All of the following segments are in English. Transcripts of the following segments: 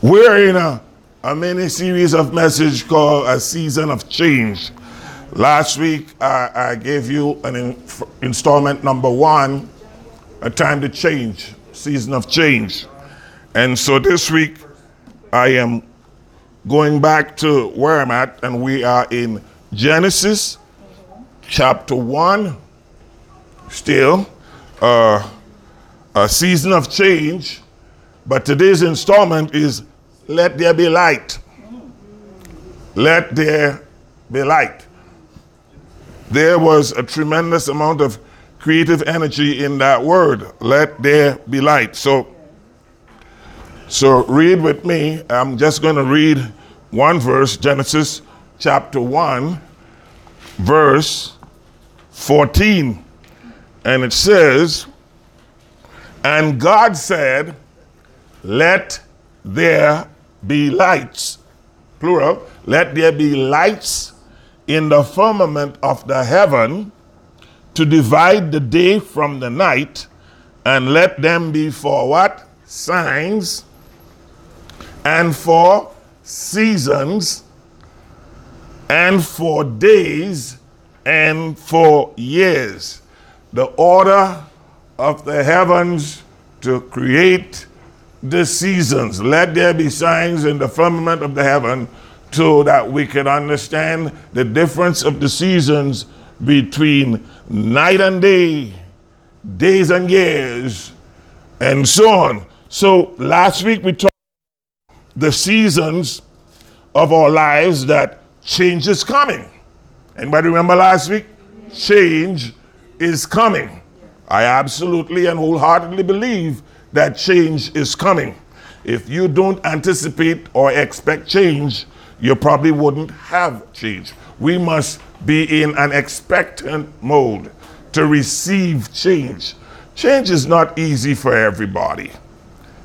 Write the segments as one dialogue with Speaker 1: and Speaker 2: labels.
Speaker 1: We're in a, a mini series of message called A Season of Change. Last week, I, I gave you an in, installment number one, A Time to Change, Season of Change. And so this week, I am going back to where I'm at, and we are in Genesis chapter 1, still, uh, a season of change. But today's installment is Let There Be Light. Let There Be Light. There was a tremendous amount of creative energy in that word. Let there be light. So, so read with me. I'm just going to read one verse, Genesis chapter 1, verse 14. And it says, And God said, Let there be lights, plural, let there be lights in the firmament of the heaven to divide the day from the night, and let them be for what? Signs and for seasons and for days and for years. The order of the heavens to create the seasons. Let there be signs in the firmament of the heaven so that we can understand the difference of the seasons between night and day, days and years, and so on. So last week we talked the seasons of our lives that change is coming. Anybody remember last week? Change is coming. I absolutely and wholeheartedly believe that change is coming. If you don't anticipate or expect change, you probably wouldn't have change. We must be in an expectant mode to receive change. Change is not easy for everybody.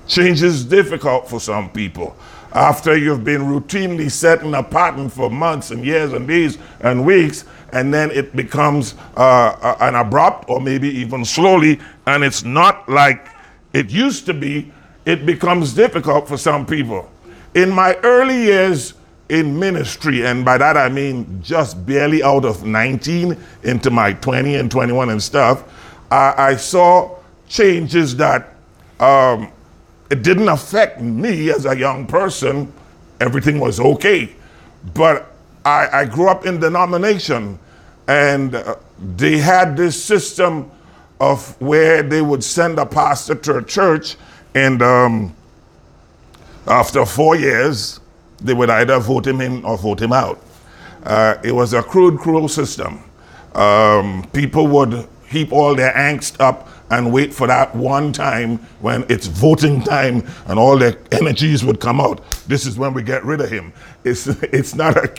Speaker 1: Change is difficult for some people. After you've been routinely setting a pattern for months and years and days and weeks, and then it becomes uh, an abrupt or maybe even slowly, and it's not like it used to be, it becomes difficult for some people. In my early years in ministry, and by that I mean just barely out of 19 into my 20 and 21 and stuff, I, I saw changes that um, it didn't affect me as a young person. Everything was okay. But I, I grew up in denomination, and uh, they had this system of where they would send a pastor to a church, and um, after four years, they would either vote him in or vote him out. Uh, it was a crude, cruel system. Um, people would heap all their angst up and wait for that one time when it's voting time and all their energies would come out. This is when we get rid of him. It's it's not a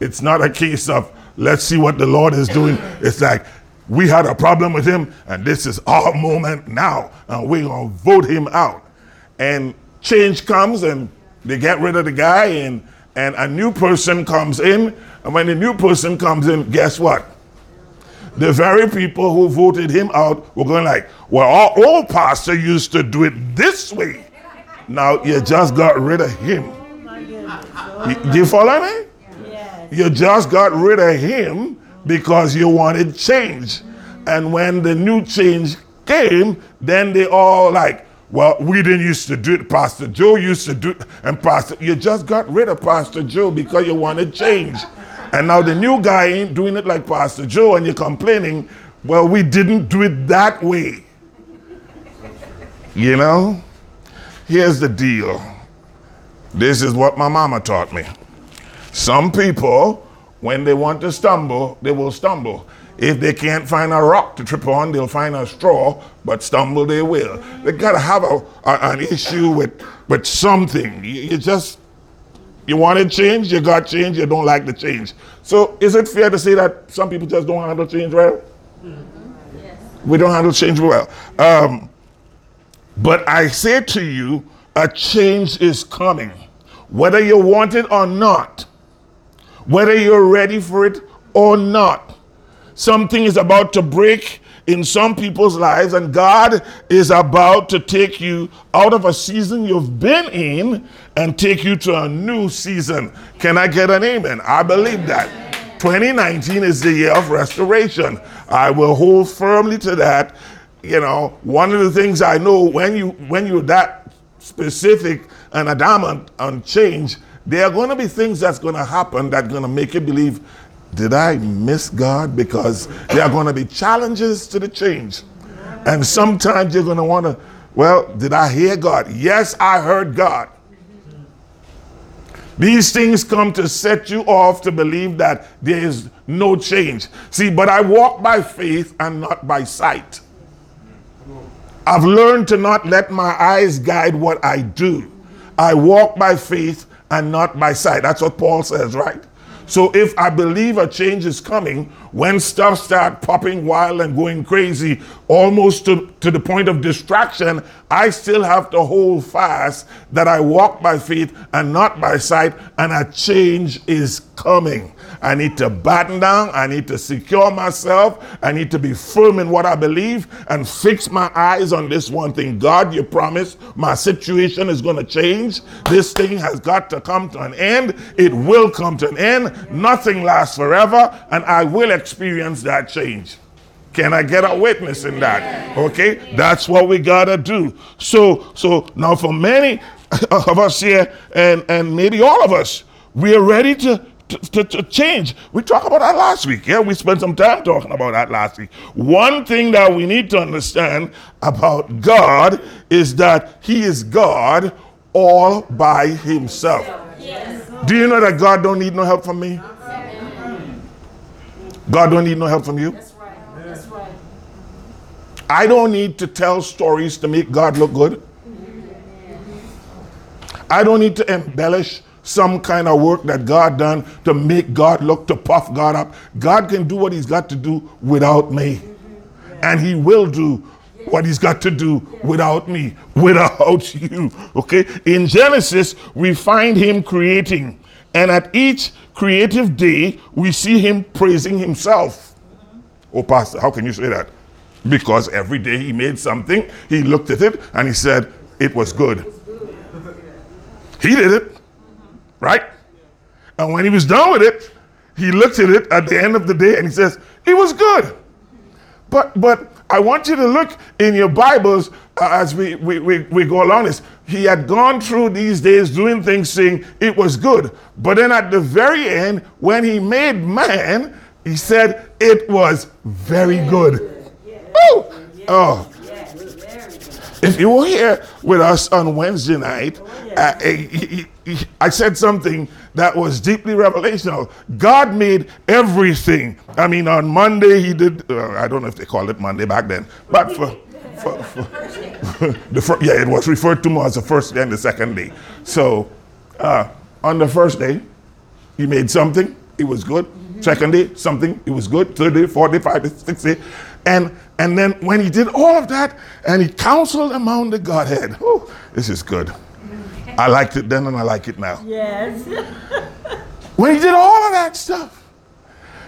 Speaker 1: it's not a case of let's see what the Lord is doing. It's like we had a problem with him and this is our moment now and we're gonna vote him out. And change comes and they get rid of the guy and and a new person comes in and when the new person comes in, guess what? the very people who voted him out were going like, well, our old pastor used to do it this way. Now you just got rid of him. Oh do you follow me? You just got rid of him because you wanted change. And when the new change came, then they all like, well, we didn't used to do it. Pastor Joe used to do it. And Pastor, you just got rid of Pastor Joe because you wanted change. And now the new guy ain't doing it like Pastor Joe, and you're complaining, well, we didn't do it that way. You know? Here's the deal. This is what my mama taught me. Some people, when they want to stumble, they will stumble. If they can't find a rock to trip on, they'll find a straw, but stumble they will. They gotta have a, a an issue with, with something. You, you just you wanted change, you got change, you don't like the change. So is it fair to say that some people just don't handle change well? Mm-hmm. Yes. We don't handle change well. Um, but I say to you, a change is coming. Whether you want it or not, whether you're ready for it or not, something is about to break in some people's lives, and God is about to take you out of a season you've been in and take you to a new season. Can I get an amen? I believe that. 2019 is the year of restoration. I will hold firmly to that. You know, one of the things I know when you when you're that specific and adamant on change, there are going to be things that's going to happen that's going to make you believe, did I miss God? Because there are going to be challenges to the change. And sometimes you're going to want to, well, did I hear God? Yes, I heard God. These things come to set you off to believe that there is no change. See, but I walk by faith and not by sight. I've learned to not let my eyes guide what I do. I walk by faith and not by sight. That's what Paul says, right? So if I believe a change is coming, when stuff start popping wild and going crazy, almost to, to the point of distraction, I still have to hold fast that I walk by faith and not by sight, and a change is coming. I need to batten down. I need to secure myself. I need to be firm in what I believe and fix my eyes on this one thing. God, you promised my situation is going to change. This thing has got to come to an end. It will come to an end. Nothing lasts forever, and I will experience that change. Can I get a witness in that? Okay, that's what we gotta do. So, so now for many of us here, and and maybe all of us, we are ready to to, to, change. We talked about that last week. Yeah, we spent some time talking about that last week. One thing that we need to understand about God is that He is God all by Himself. Yes. Do you know that God don't need no help from me? God don't need no help from you. That's right. That's right. I don't need to tell stories to make God look good. I don't need to embellish some kind of work that God done to make God look, to puff God up. God can do what he's got to do without me. And he will do what he's got to do without me, without you. Okay? In Genesis, we find him creating. And at each creative day, we see him praising himself. Oh, Pastor, how can you say that? Because every day he made something, he looked at it and he said, It was good. He did it right? And when he was done with it, he looked at it at the end of the day and he says, It was good. But but I want you to look in your Bibles uh, as we, we, we, we go along this. He had gone through these days doing things saying it was good. But then at the very end, when he made man, he said it was very good. Oh, oh. If you were here with us on Wednesday night, uh, he, he, I said something that was deeply revelational. God made everything. I mean, on Monday, he did, uh, I don't know if they called it Monday back then, but for, for, for the first, yeah, it was referred to more as the first day and the second day. So uh, on the first day, he made something, it was good. Second day, something, it was good. Third day, fourth day, fifth day, sixth day. And and then when he did all of that and he counseled among the Godhead, oh, this is good. I liked it then and I like it now.
Speaker 2: Yes.
Speaker 1: when he did all of that stuff,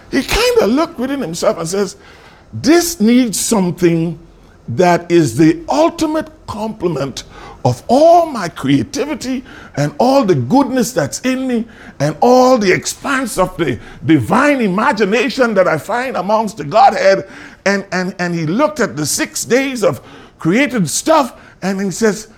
Speaker 1: he kind of looked within himself and says, This needs something that is the ultimate complement of all my creativity and all the goodness that's in me and all the expanse of the divine imagination that I find amongst the Godhead and, and, and he looked at the six days of created stuff and he says,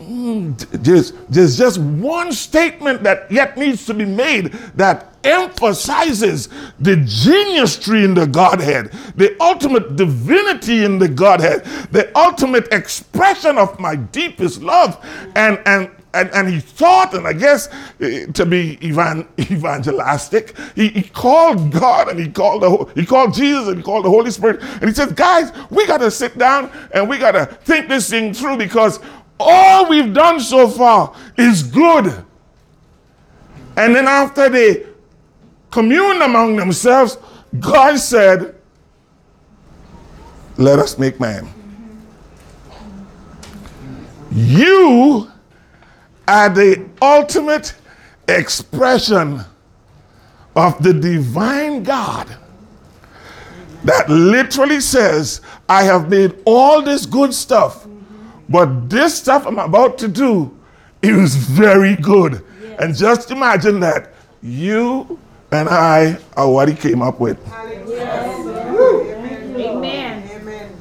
Speaker 1: there's, there's just one statement that yet needs to be made that emphasizes the geniusry in the Godhead, the ultimate divinity in the Godhead, the ultimate expression of my deepest love. And, and and, and he thought, and I guess uh, to be evan, evangelistic, he, he called God and he called the he called Jesus and he called the Holy Spirit, and he said, "Guys, we got to sit down and we got to think this thing through because all we've done so far is good." And then after they communed among themselves, God said, "Let us make man." You are the ultimate expression of the divine God. that literally says, I have made all this good stuff, but this stuff I'm about to do, it was very good. And just imagine that you and I are what he came up with. Yes.
Speaker 2: Amen.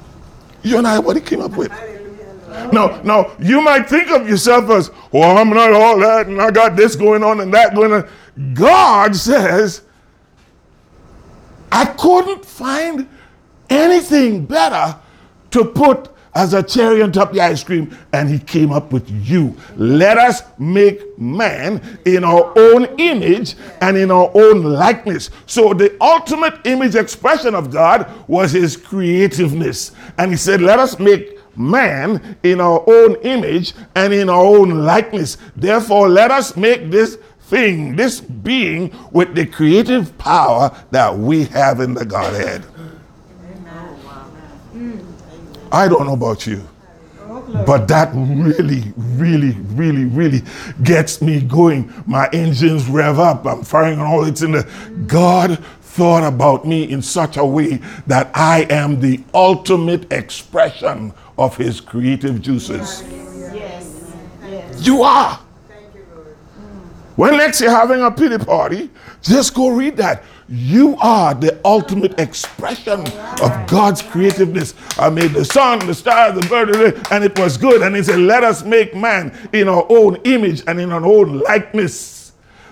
Speaker 1: You and I are what he came up with. No, no, you might think of yourself as, well, I'm not all that, and I got this going on and that going on. God says, I couldn't find anything better to put as a cherry on top of the ice cream, and he came up with you. Let us make man in our own image and in our own likeness. So, the ultimate image expression of God was his creativeness. And he said, Let us make man in our own image and in our own likeness. Therefore, let us make this thing, this being, with the creative power that we have in the Godhead. I don't know about you, but that really, really, really, really gets me going. My engines rev up. I'm firing on all it's in the. God thought about me in such a way that I am the ultimate expression of His creative juices.
Speaker 2: Yes. Yes.
Speaker 1: You are. Thank you, Lord. When next you're having a pity party, just go read that. You are the ultimate expression of God's creativeness. I made the sun, the stars, the bird, and it was good. And he said, Let us make man in our own image and in our own likeness.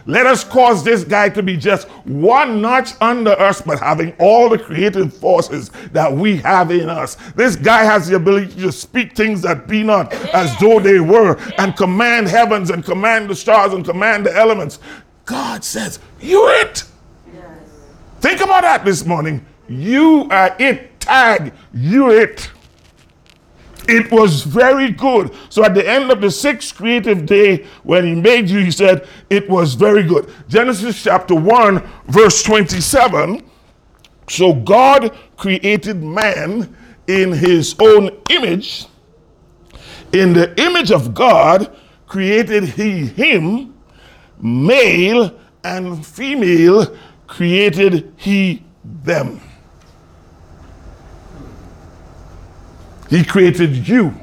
Speaker 1: Let us cause this guy to be just one notch under us, but having all the creative forces that we have in us. This guy has the ability to speak things that be not as though they were, and command heavens, and command the stars, and command the elements. God says, You're it. Think about that this morning. You are it. Tag, you're it. It was very good. So at the end of the sixth creative day, when he made you, he said, It was very good. Genesis chapter 1, verse 27. So God created man in his own image. In the image of God created he him, male and female created he them. He created you.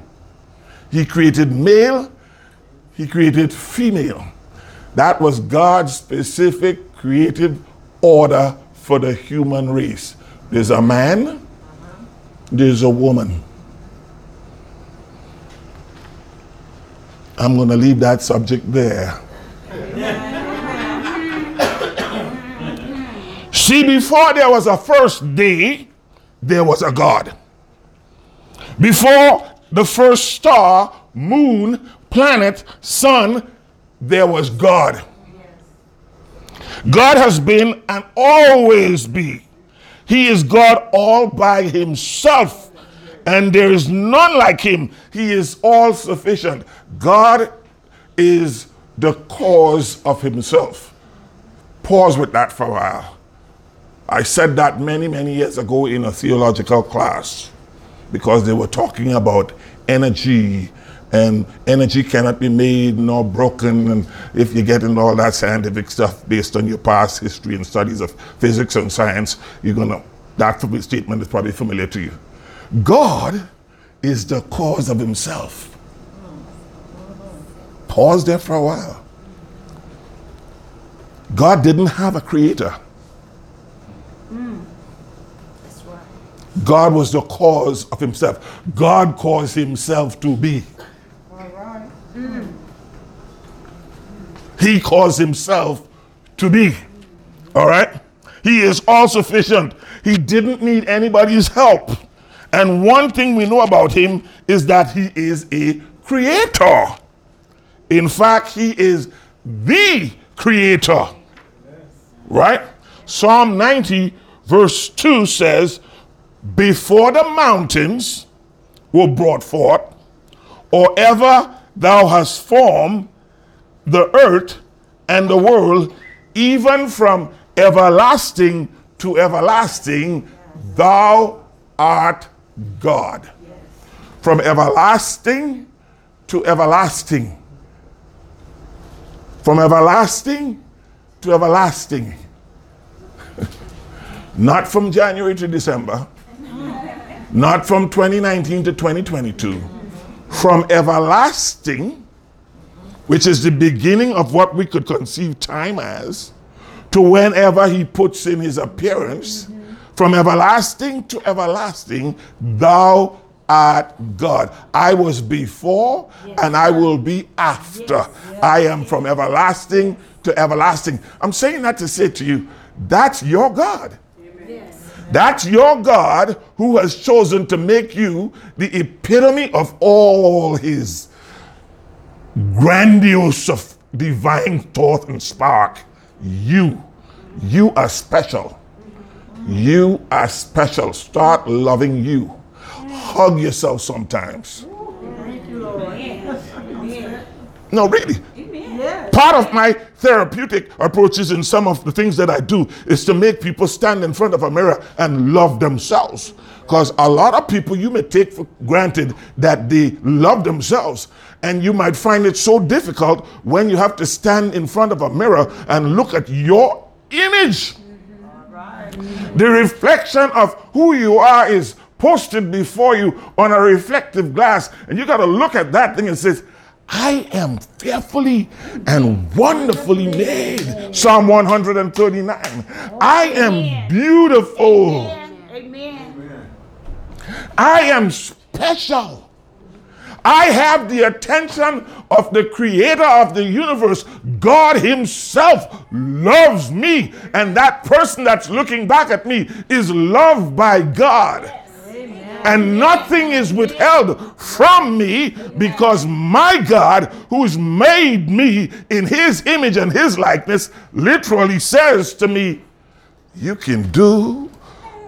Speaker 1: He created male. He created female. That was God's specific creative order for the human race. There's a man, there's a woman. I'm going to leave that subject there. See, before there was a first day, there was a God. Before the first star, moon, planet, sun, there was God. God has been and always be. He is God all by himself, and there is none like him. He is all sufficient. God is the cause of himself. Pause with that for a while. I said that many, many years ago in a theological class because they were talking about energy and energy cannot be made nor broken. And if you get into all that scientific stuff based on your past history and studies of physics and science you're gonna that statement is probably familiar to you. God is the cause of himself. Pause there for a while. God didn't have a creator God was the cause of himself. God caused himself to be. He caused himself to be. All right? He is all sufficient. He didn't need anybody's help. And one thing we know about him is that he is a creator. In fact, he is the creator. Right? Psalm 90, verse 2 says, before the mountains were brought forth, or ever thou hast formed the earth and the world, even from everlasting to everlasting, thou art God. From everlasting to everlasting. From everlasting to everlasting. Not from January to December, not from 2019 to 2022, from everlasting, which is the beginning of what we could conceive time as, to whenever he puts in his appearance, from everlasting to everlasting, thou art God. I was before and I will be after. I am from everlasting to everlasting. I'm saying that to say to you, that's your God. That's your God who has chosen to make you the epitome of all his grandiose of divine thought and spark. You, you are special. You are special. Start loving you. Hug yourself sometimes. No, really. Part of my therapeutic approaches in some of the things that I do is to make people stand in front of a mirror and love themselves. Because a lot of people you may take for granted that they love themselves, and you might find it so difficult when you have to stand in front of a mirror and look at your image. The reflection of who you are is posted before you on a reflective glass, and you got to look at that thing and says, I am fearfully and wonderfully made. Psalm 139. I am beautiful.
Speaker 2: Amen.
Speaker 1: I am special. I have the attention of the creator of the universe. God Himself loves me. And that person that's looking back at me is loved by God. And nothing is withheld from me because my God, who's made me in His image and His likeness, literally says to me, You can do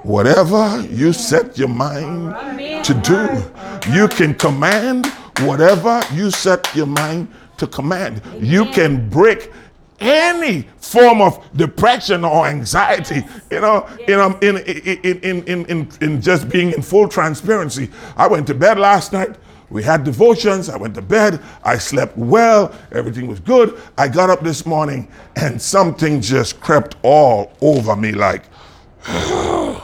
Speaker 1: whatever you set your mind to do. You can command whatever you set your mind to command. You can break any form of depression or anxiety, you know, in, um, in, in, in, in, in, in just being in full transparency. I went to bed last night. We had devotions. I went to bed. I slept well. Everything was good. I got up this morning and something just crept all over me like,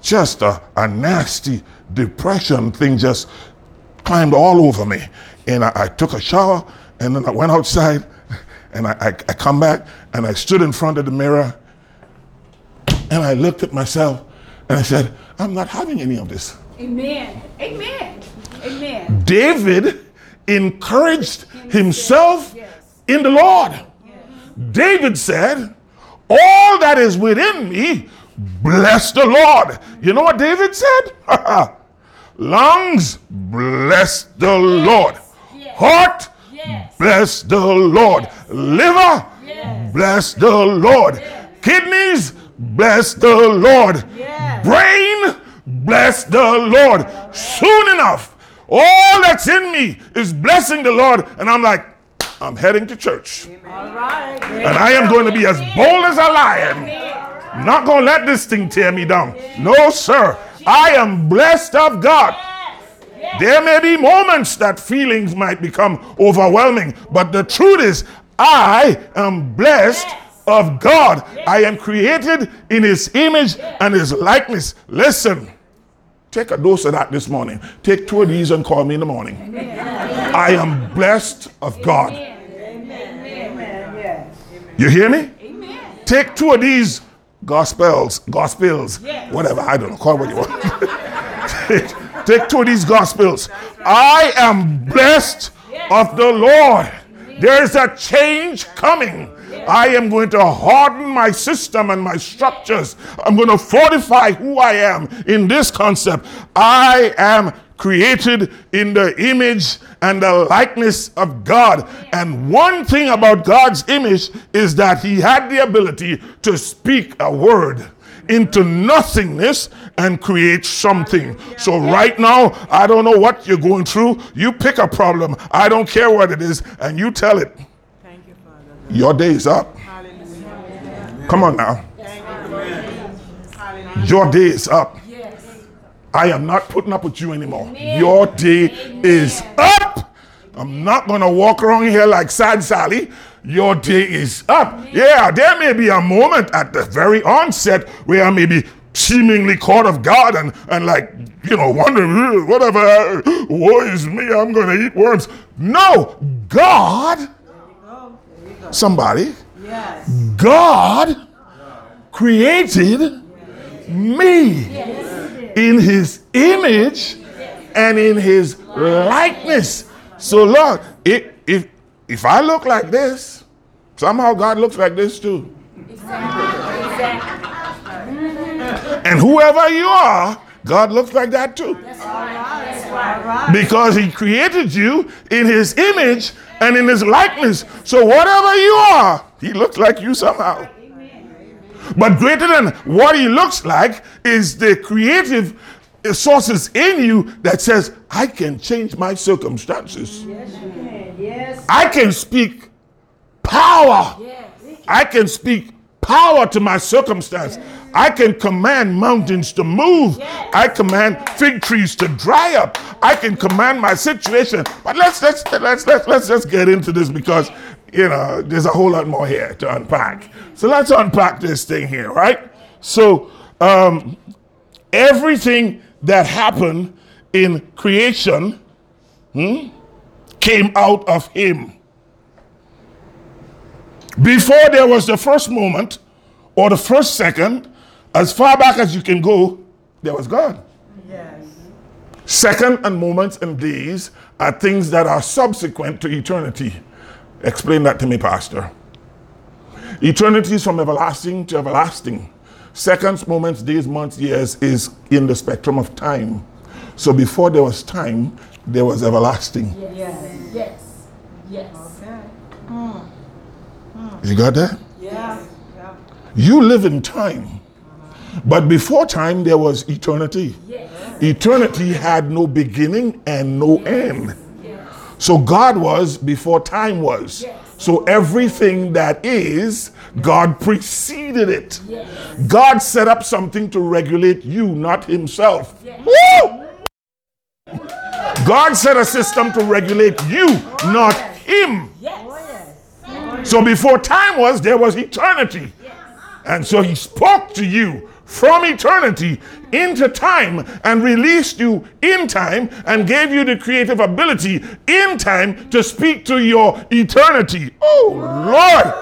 Speaker 1: just a, a nasty depression thing just climbed all over me. And I, I took a shower and then I went outside and I, I, I come back and I stood in front of the mirror and I looked at myself and I said, I'm not having any of this.
Speaker 2: Amen. Amen. Amen.
Speaker 1: David encouraged himself in the Lord. David said, All that is within me, bless the Lord. You know what David said? Lungs, bless the Lord. Heart,
Speaker 2: Yes.
Speaker 1: bless the Lord. Liver,
Speaker 2: Yes.
Speaker 1: bless the Lord. Kidneys, bless the Lord. Brain, bless the Lord. Soon enough, all that's in me is blessing the Lord. And I'm like, I'm heading to church.
Speaker 2: Right.
Speaker 1: And I am going to be as bold as a lion. Not going to let this thing tear me down. No, sir. I am blessed of God. There may be moments that feelings might become overwhelming, but the truth is, I am blessed of God. I am created in His image and His likeness. Listen, take a dose of that this morning. Take two of these and call me in the morning. I am blessed of God. You hear me?
Speaker 2: Amen.
Speaker 1: Take two of these gospels, gospels, whatever, I don't know, call it what you want. take, to these gospels. I am blessed of the Lord. There is a change coming. I am going to harden my system and my structures. I'm going to fortify who I am in this concept. I am created in the image and the likeness of God. And one thing about God's image is that He had the ability to speak a word into nothingness and create something. So, right now, I don't know what you're going through. You pick a problem, I don't care what it is, and you tell it.
Speaker 2: You,
Speaker 1: Your day is up.
Speaker 2: Hallelujah.
Speaker 1: Come on now. Your day is up.
Speaker 2: Yes.
Speaker 1: I am not putting up with you anymore. Your day is up. I'm not going to walk around here like sad Sally. Your day is up. Yeah, there may be a moment at the very onset where I may be seemingly caught off guard and, and like, you know, wondering, whatever, woe is me, I'm going to eat worms. No, God, somebody,
Speaker 2: Yes.
Speaker 1: God created me in his image and in his likeness. So, Lord, if, I look like this, somehow God looks like this too. And whoever you are, God looks like that too. Because he created you in his image and in his likeness. So whatever you are, he looks like you somehow. But greater than what he looks like is the creative sources in you that says, I can change my circumstances.
Speaker 2: Yes.
Speaker 1: I can speak power. I can speak power to my circumstance. I can command mountains to move. I command fig trees to dry up. I can command my situation. But let's let's let's let's let's just get into this because you know there's a whole lot more here to unpack. So let's unpack this thing here, right? So um, everything that happened in creation hmm, came out of him. Before there was the first moment or the first second, as far back as you can go, there was God.
Speaker 2: Yes.
Speaker 1: Second and moments and days are things that are subsequent to eternity. Explain that to me, Pastor. Eternity is from everlasting to everlasting. Seconds, moments, days, months, years is in the spectrum of time. So before there was time, there was everlasting.
Speaker 2: Yes.
Speaker 3: Yes. Yes.
Speaker 2: Okay. Hmm. Hmm.
Speaker 1: You got that?
Speaker 2: Yeah. Yeah.
Speaker 1: You live in time. But before time, there was eternity.
Speaker 3: Yes.
Speaker 1: Eternity had no beginning and no end. Yes. So God was before time was. So everything that is, God preceded it. God set up something to regulate you, not Himself. Woo! God set a system to regulate you, not Him. So before time was, there was eternity. And so he spoke to you from eternity into time and released you in time and gave you the creative ability in time to speak to your eternity. Oh, Lord.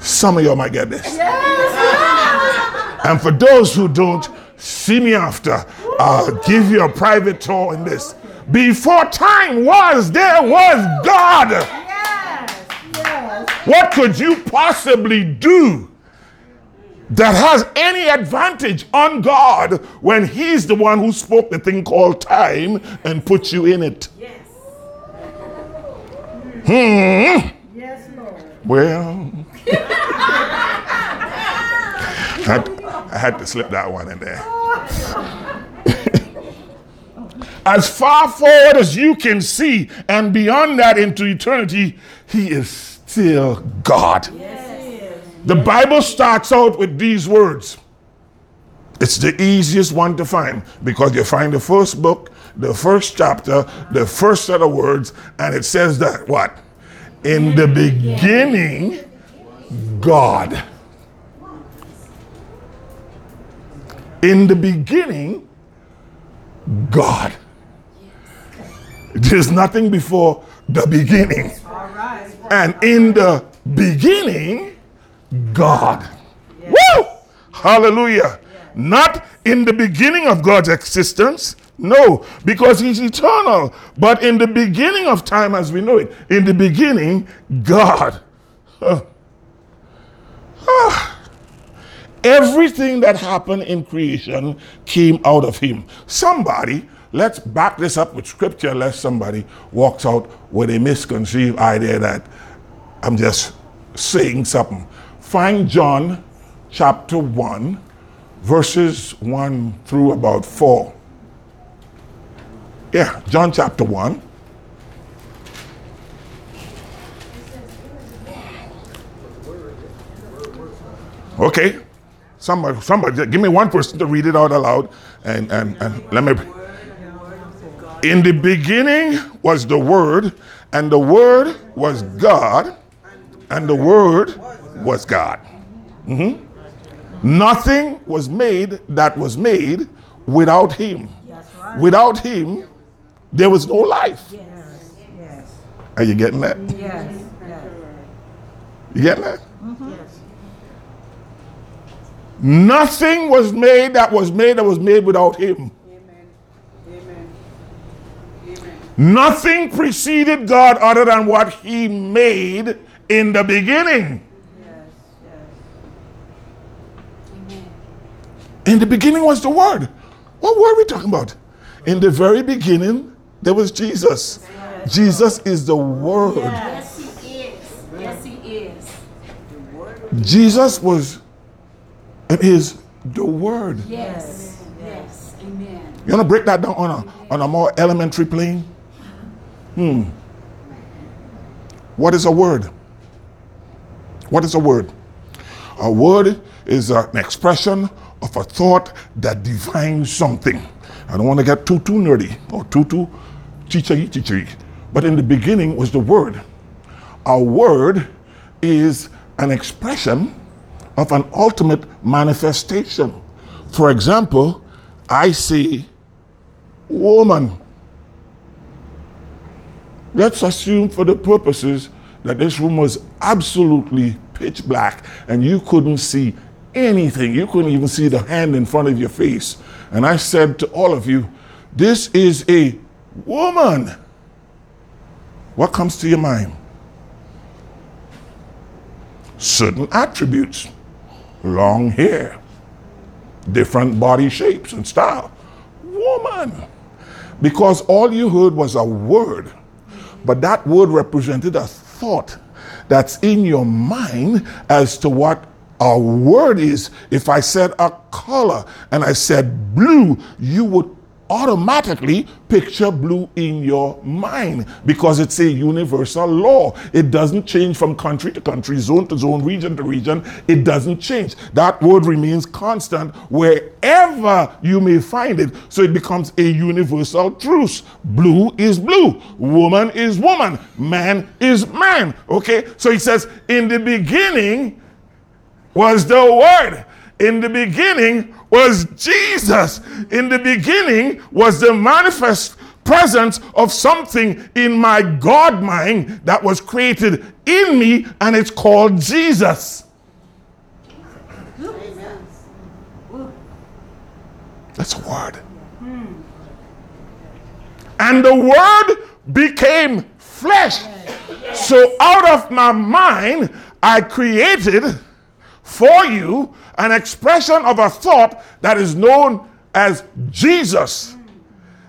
Speaker 1: Some of y'all might get this. And for those who don't, see me after. I'll give you a private tour in this. Before time was, there was God.
Speaker 2: Yes. Yes.
Speaker 1: What could you possibly do that has any advantage on God when He's the one who spoke the thing called time and put you in it?
Speaker 2: Yes.
Speaker 1: Hmm.
Speaker 2: Yes, Lord.
Speaker 1: Well, I had, I had to slip that one in there. as far forward as you can see, and beyond that into eternity, He is still God. The Bible starts out with these words. It's the easiest one to find because you find the first book, the first chapter, the first set of words, and it says that what? In the beginning, God. In the beginning, God. There's nothing before the beginning. And in the beginning, God. Woo! Hallelujah. Not in the beginning of God's existence. No, because He's eternal. But in the beginning of time as we know it, in the beginning, God. Huh. Ah. Everything that happened in creation came out of Him. Somebody, let's back this up with scripture, lest somebody walks out with a misconceived idea that I'm just saying something. Find John chapter 1, verses 1 through about 4. Yeah, John chapter 1. Okay. Somebody, somebody, give me one person to read it out aloud and, and, and let me. In the beginning was the Word, and the Word was God, and the Word was God. Mhm. Nothing was made that was made without Him. Without Him, there was no life. Are you getting that?
Speaker 2: Yes. Yes.
Speaker 1: You getting that? Nothing was made that was made that was made without Him.
Speaker 3: Amen. Amen. Amen.
Speaker 1: Nothing preceded God other than what He made in the beginning.
Speaker 2: Yes. Yes. Amen.
Speaker 1: In the beginning was the Word. What were we talking about? In the very beginning, there was Jesus. Jesus is the Word.
Speaker 4: Yes, he is. Yes, he is.
Speaker 1: Jesus was and is the Word.
Speaker 4: Yes. Yes. Amen.
Speaker 1: You want to break that down on a, on a more elementary plane? Hmm. What is a word? What is a word? A word is an expression of a thought that defines something. I don't want to get too too nerdy or too too teachery teachery. But in the beginning was the word. A word is an expression of an ultimate manifestation. For example, I say woman. Let's assume for the purposes that this room was absolutely pitch black and you couldn't see anything. You couldn't even see the hand in front of your face. And I said to all of you, This is a woman. What comes to your mind? Certain attributes long hair, different body shapes and style. Woman. Because all you heard was a word, but that word represented a thought that's in your mind as to what a word is. If I said a color and I said blue, you would automatically picture blue in your mind because it's a universal law. It doesn't change from country to country, zone to zone, region to region. It doesn't change. That word remains constant wherever you may find it. So it becomes a universal truth. Blue is blue, woman is woman, man is man. Okay? So he says, in the beginning was the word. In the beginning was Jesus. In the beginning was the manifest presence of something in my God mind that was created in me, and it's called Jesus. That's a word. And the word became flesh. So out of my mind, I created for you an expression of a thought that is known as Jesus.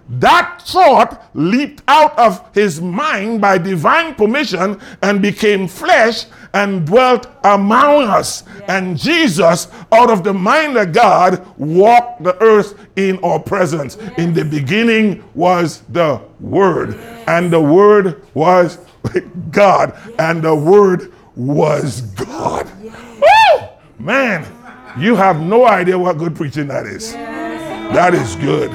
Speaker 1: That thought leaped out of his mind by divine permission and became flesh and dwelt among us. And Jesus, out of the mind of God, walked the earth in our presence. In the beginning was the Word, and the Word was God, and the Word was God. Woo! Man, you have no idea what good preaching that is. That is good.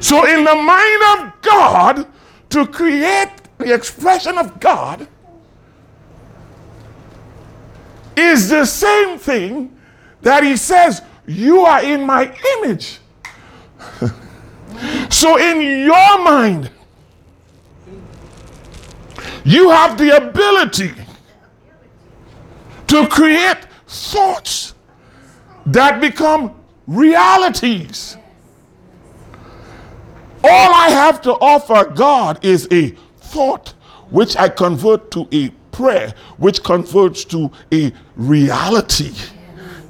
Speaker 1: So, in the mind of God, to create the expression of God is the same thing that He says, You are in my image. so, in your mind, you have the ability to create thoughts that become realities. All I have to offer God is a thought, which I convert to a prayer, which converts to a reality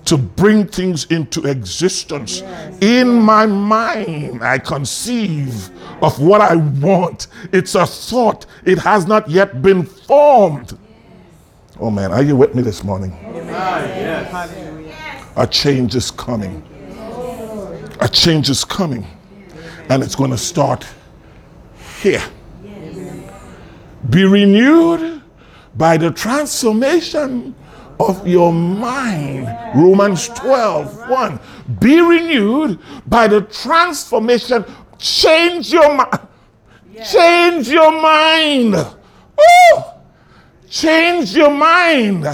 Speaker 1: to bring things into existence. In my mind, I conceive of what I want. It's a thought, it has not yet been formed. Oh man, are you with me this morning? Yes. A change is coming. A change is coming. And it's going to start here. Be renewed by the transformation of your mind. Romans 12, 1. Be renewed by the transformation. Change your mind. Change your mind. Woo! Change your mind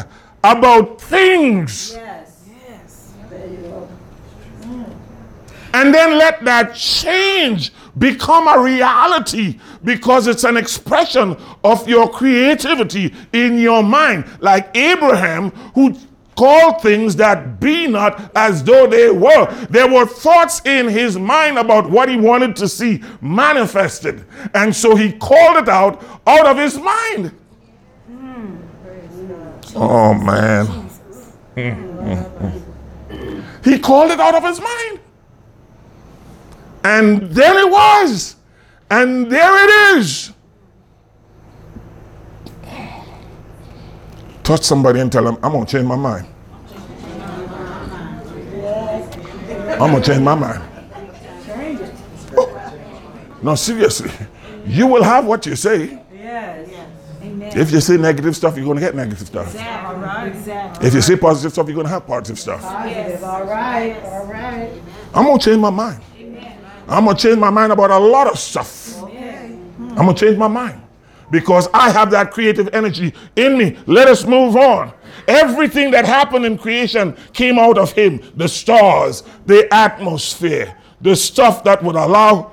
Speaker 1: about things.
Speaker 3: Yes. Yes. There you go. Mm.
Speaker 1: And then let that change become a reality because it's an expression of your creativity in your mind. Like Abraham, who called things that be not as though they were. There were thoughts in his mind about what he wanted to see manifested. And so he called it out out of his mind. Oh, man. He called it out of his mind. And there it was. And there it is. Touch somebody and tell them, I'm going to change my mind. I'm going to change my mind. Oh. No, seriously. You will have what you say.
Speaker 3: Yes.
Speaker 1: If you say negative stuff, you're going to get negative stuff.
Speaker 3: All right.
Speaker 4: Exactly.
Speaker 1: If you say positive stuff, you're going to have positive stuff.
Speaker 3: Positive. All right. All right.
Speaker 1: I'm going to change my mind. I'm going to change my mind about a lot of stuff. I'm going to change my mind because I have that creative energy in me. Let us move on. Everything that happened in creation came out of Him the stars, the atmosphere, the stuff that would allow.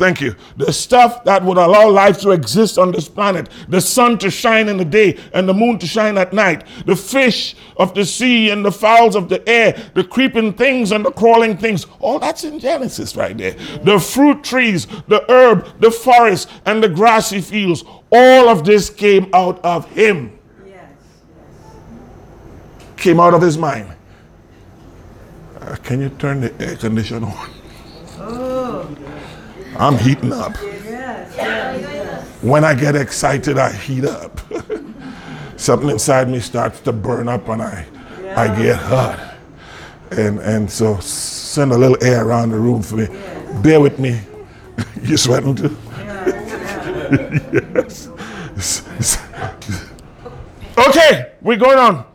Speaker 1: Thank you. The stuff that would allow life to exist on this planet, the sun to shine in the day and the moon to shine at night, the fish of the sea and the fowls of the air, the creeping things and the crawling things. All that's in Genesis right there. The fruit trees, the herb, the forest, and the grassy fields. All of this came out of Him,
Speaker 3: Yes.
Speaker 1: came out of His mind. Uh, can you turn the air conditioner on? I'm heating up. When I get excited, I heat up. Something inside me starts to burn up and I, I get hot. And, and so send a little air around the room for me. Bear with me. You sweating too? yes. Okay, we're going on.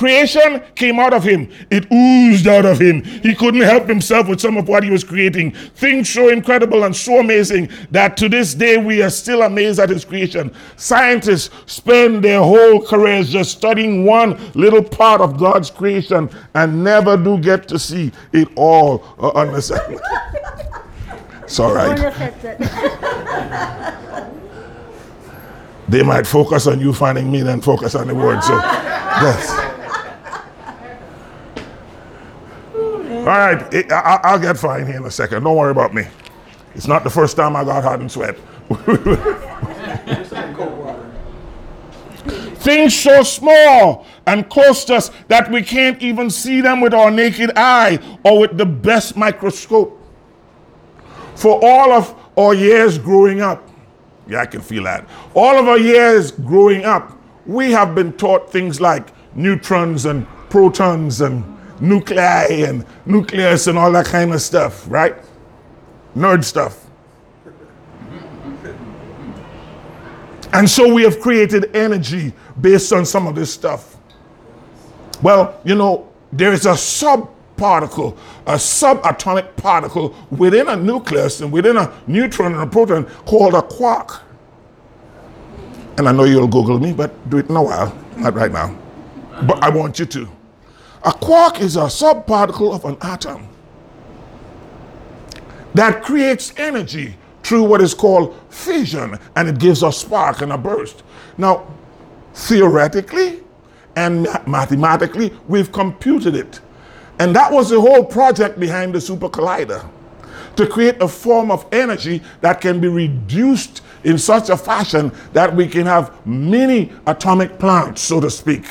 Speaker 1: Creation came out of him. It oozed out of him. He couldn't help himself with some of what he was creating. Things so incredible and so amazing that to this day we are still amazed at his creation. Scientists spend their whole careers just studying one little part of God's creation and never do get to see it all or understand. It's all right. They might focus on you finding me than focus on the word. So, yes. All right, it, I, I'll get fine here in a second. Don't worry about me. It's not the first time I got hot and sweat. Things so small and close to us that we can't even see them with our naked eye or with the best microscope. For all of our years growing up, yeah, I can feel that. All of our years growing up, we have been taught things like neutrons and protons and nuclei and nucleus and all that kind of stuff, right? Nerd stuff. And so we have created energy based on some of this stuff. Well, you know, there is a subparticle, a subatomic particle within a nucleus and within a neutron and a proton called a quark. And I know you'll Google me, but do it in a while, not right now. But I want you to. A quark is a subparticle of an atom that creates energy through what is called fission, and it gives a spark and a burst. Now, theoretically and mathematically, we've computed it. And that was the whole project behind the super collider to create a form of energy that can be reduced in such a fashion that we can have mini atomic plants, so to speak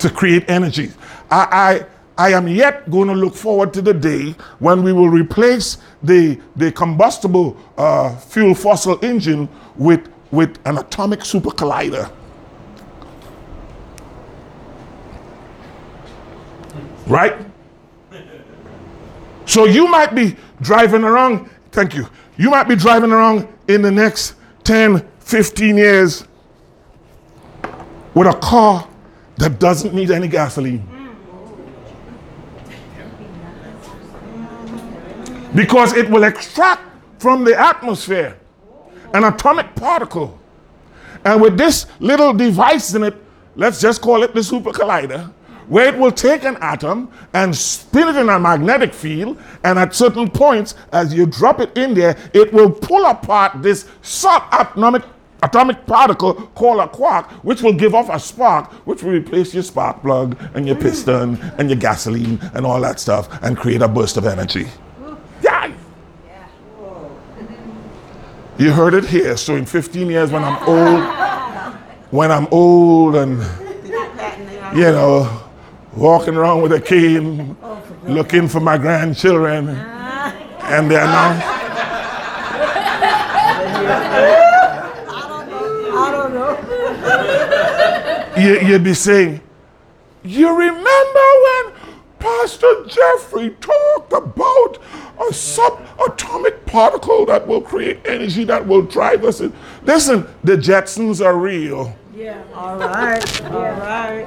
Speaker 1: to create energy. I, I, I am yet going to look forward to the day when we will replace the, the combustible uh, fuel fossil engine with, with an atomic super collider. Right? So you might be driving around, thank you. You might be driving around in the next 10, 15 years with a car that doesn't need any gasoline. Because it will extract from the atmosphere an atomic particle. And with this little device in it, let's just call it the super collider, where it will take an atom and spin it in a magnetic field, and at certain points, as you drop it in there, it will pull apart this subatomic atomic particle called a quark, which will give off a spark, which will replace your spark plug and your piston and your gasoline and all that stuff and create a burst of energy. Yeah. You heard it here. So in 15 years, when I'm old, when I'm old and you know, walking around with a cane, looking for my grandchildren, and they're not.
Speaker 3: I don't know.
Speaker 1: you, you'd be saying, You remember when Pastor Jeffrey talked about a subatomic particle that will create energy that will drive us in? Listen, the Jetsons are real.
Speaker 3: Yeah. All right. All right.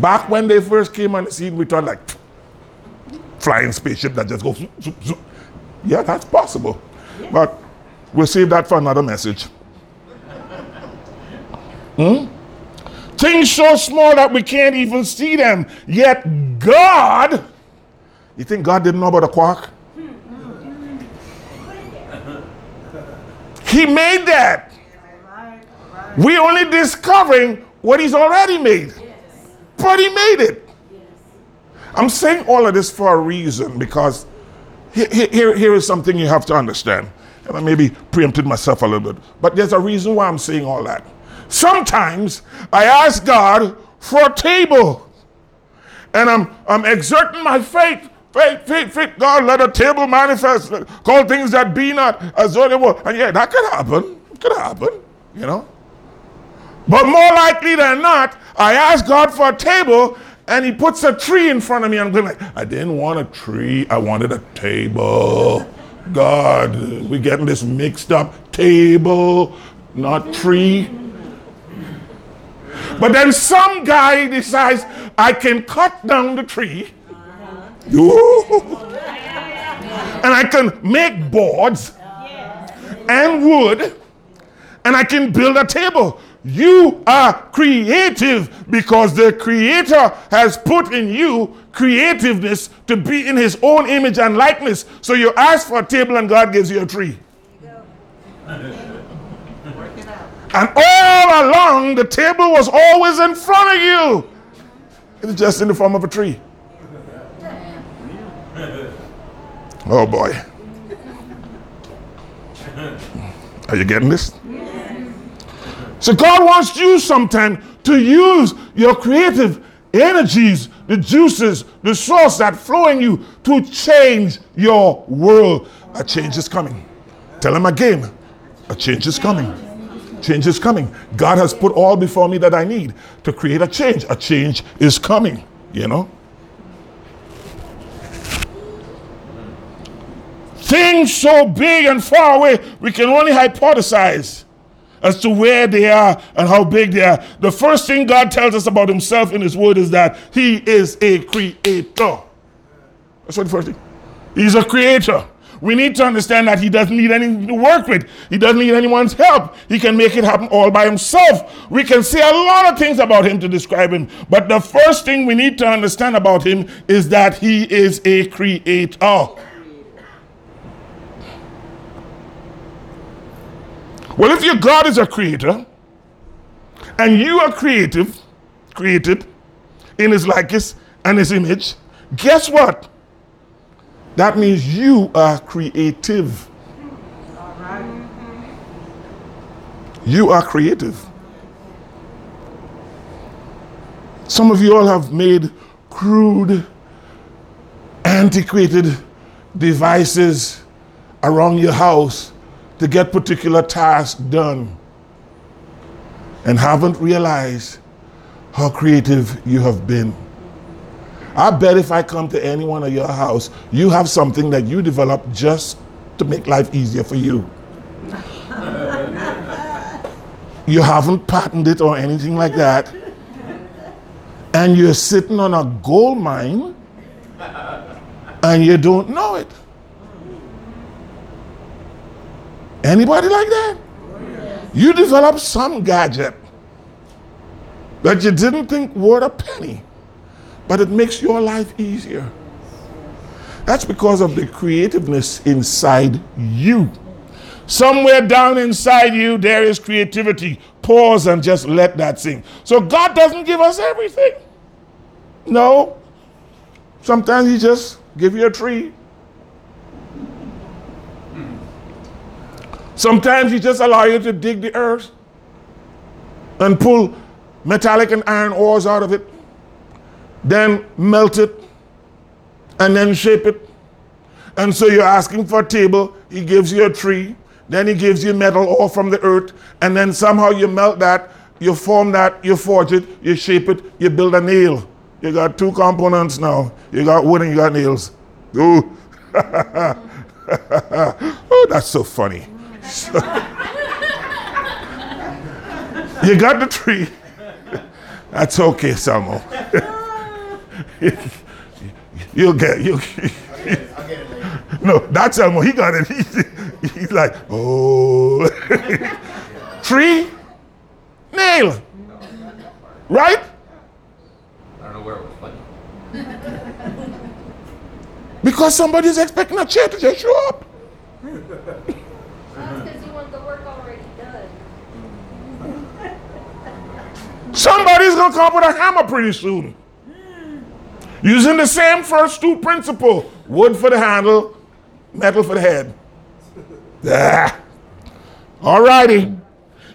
Speaker 1: Back when they first came on the scene, we thought like flying spaceship that just goes. zoop, zoop, zoop. Yeah, that's possible. But we'll save that for another message. Hmm? Things so small that we can't even see them. Yet God, you think God didn't know about a quark? He made that. We only discovering what he's already made. But he made it. I'm saying all of this for a reason because here, here, here is something you have to understand. And I maybe preempted myself a little bit, but there's a reason why I'm saying all that. Sometimes I ask God for a table and I'm, I'm exerting my faith. Faith, faith, faith. God, let a table manifest. Call things that be not as though they were. And yeah, that could happen. It could happen, you know. But more likely than not, I ask God for a table and he puts a tree in front of me. I'm going like, I didn't want a tree. I wanted a table. God, we getting this mixed up. Table, not tree. But then some guy decides I can cut down the tree. And I can make boards and wood and I can build a table. You are creative because the Creator has put in you creativeness to be in His own image and likeness. So you ask for a table and God gives you a tree. And all along, the table was always in front of you. It's just in the form of a tree. Oh boy. Are you getting this? So God wants you sometime to use your creative energies, the juices, the source that flow in you to change your world. A change is coming. Tell him again. A change is coming. Change is coming. God has put all before me that I need to create a change. A change is coming, you know? Things so big and far away, we can only hypothesize as to where they are and how big they are. The first thing God tells us about Himself in His Word is that He is a creator. That's what the first thing. He's a creator. We need to understand that He doesn't need anything to work with. He doesn't need anyone's help. He can make it happen all by Himself. We can say a lot of things about Him to describe Him, but the first thing we need to understand about Him is that He is a creator. Well, if your God is a creator and you are creative, created in his likeness and his image, guess what? That means you are creative. You are creative. Some of you all have made crude, antiquated devices around your house to get particular tasks done and haven't realized how creative you have been. I bet if I come to any one of your house, you have something that you developed just to make life easier for you. you haven't patented it or anything like that. and you're sitting on a gold mine and you don't know it. Anybody like that? You develop some gadget that you didn't think worth a penny, but it makes your life easier. That's because of the creativeness inside you. Somewhere down inside you, there is creativity. Pause and just let that sing. So God doesn't give us everything. No. Sometimes He just give you a tree. Sometimes He just allow you to dig the earth and pull metallic and iron ores out of it, then melt it, and then shape it. And so you're asking for a table, He gives you a tree, then He gives you metal ore from the earth, and then somehow you melt that, you form that, you forge it, you shape it, you build a nail. You got two components now. You got wood and you got nails. Ooh. oh, that's so funny. you got the tree. That's okay, Salmo. You'll get you'll No, that's Elmo. He got it. He, he's like, oh tree, nail. Right?
Speaker 5: I don't know where it was funny.
Speaker 1: Because somebody's expecting a chair to just show up.
Speaker 6: Because you want the work already done.
Speaker 1: Somebody's gonna come up with a hammer pretty soon. Using the same first two principle: wood for the handle, metal for the head. Ah. Alrighty.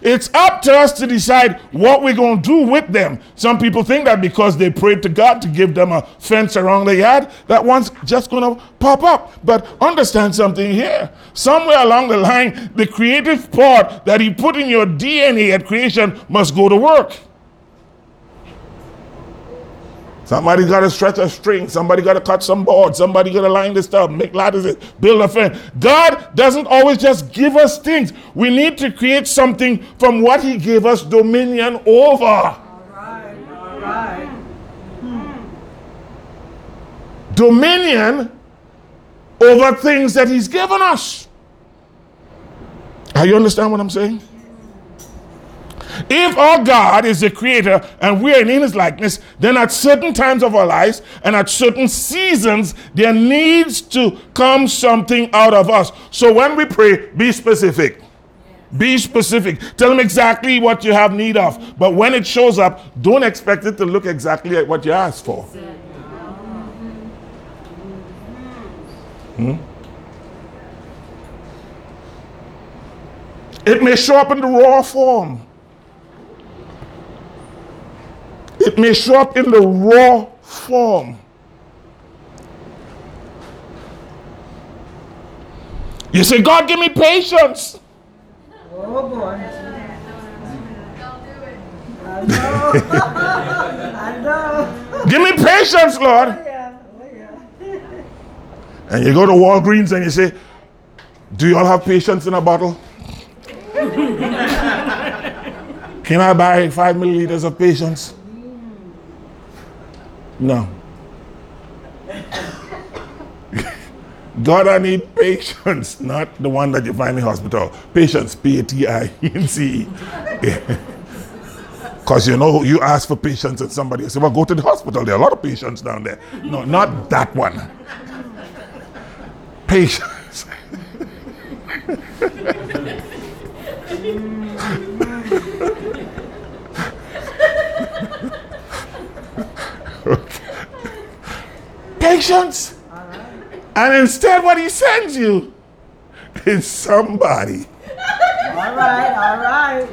Speaker 1: It's up to us to decide what we're going to do with them. Some people think that because they prayed to God to give them a fence around the yard, that one's just going to pop up. But understand something here. Somewhere along the line, the creative part that He put in your DNA at creation must go to work. Somebody got to stretch a string. Somebody got to cut some board. Somebody got to line this stuff, make ladders, build a fence. God doesn't always just give us things. We need to create something from what He gave us dominion over.
Speaker 3: All right, all right.
Speaker 1: Dominion over things that He's given us. Are you understand what I'm saying? If our God is the creator and we are in his likeness, then at certain times of our lives and at certain seasons, there needs to come something out of us. So when we pray, be specific. Be specific. Tell him exactly what you have need of. But when it shows up, don't expect it to look exactly like what you asked for. Hmm? It may show up in the raw form. It may show up in the raw form. You say, God, give me patience.
Speaker 3: Oh boy.
Speaker 6: Don't do it.
Speaker 3: I know. I know.
Speaker 1: Give me patience, Lord.
Speaker 3: Yeah, oh yeah.
Speaker 1: And you go to Walgreens and you say, Do you all have patience in a bottle? Can I buy five milliliters of patience? No. God, I need patience, not the one that you find in hospital. Patience, P A T I N C E. Because you know, you ask for patience and somebody else say, Well, go to the hospital. There are a lot of patients down there. No, not that one. Patience. Patience. And instead, what he sends you is somebody
Speaker 3: All right, all right.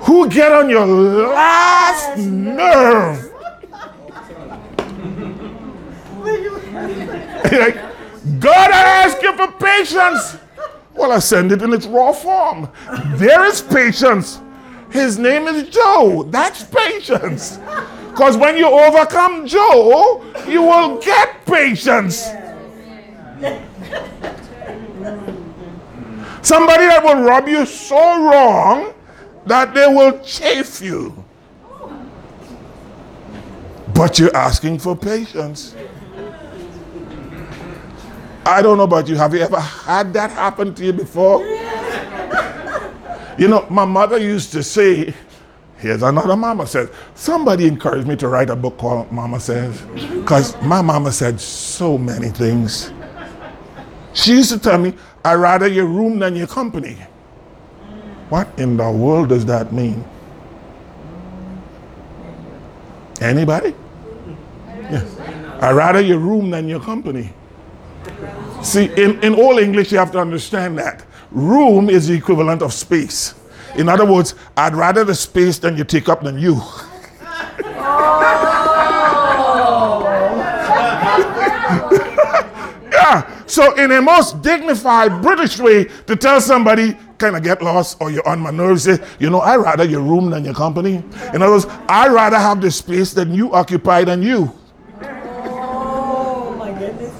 Speaker 1: who get on your last nerve. like, God, I ask you for patience. Well, I send it in its raw form. There is patience. His name is Joe. That's patience. Because when you overcome Joe, you will get patience. Somebody that will rub you so wrong that they will chafe you. But you're asking for patience. I don't know about you. Have you ever had that happen to you before? You know, my mother used to say, here's another mama says, somebody encouraged me to write a book called Mama Says, because my mama said so many things. She used to tell me, i rather your room than your company. What in the world does that mean? Anybody? Yeah. i rather your room than your company. See, in, in all English, you have to understand that. Room is the equivalent of space. In other words, I'd rather the space than you take up than you. yeah. So, in a most dignified British way, to tell somebody, kind of get lost or you're on my nerves, say, you know, I'd rather your room than your company. In other words, I'd rather have the space than you occupy than you.
Speaker 3: Oh my goodness.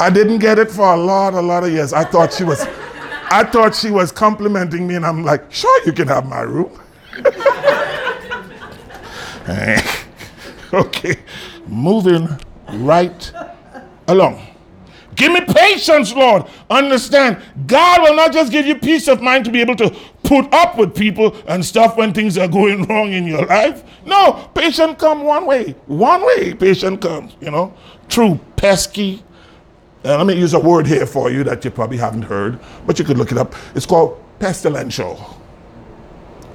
Speaker 1: I didn't get it for a lot, a lot of years. I thought she was, I thought she was complimenting me, and I'm like, sure, you can have my room. okay, moving right along. Give me patience, Lord. Understand, God will not just give you peace of mind to be able to put up with people and stuff when things are going wrong in your life. No, patience come one way. One way patience comes, you know, through pesky. Uh, let me use a word here for you that you probably haven't heard, but you could look it up. It's called pestilential.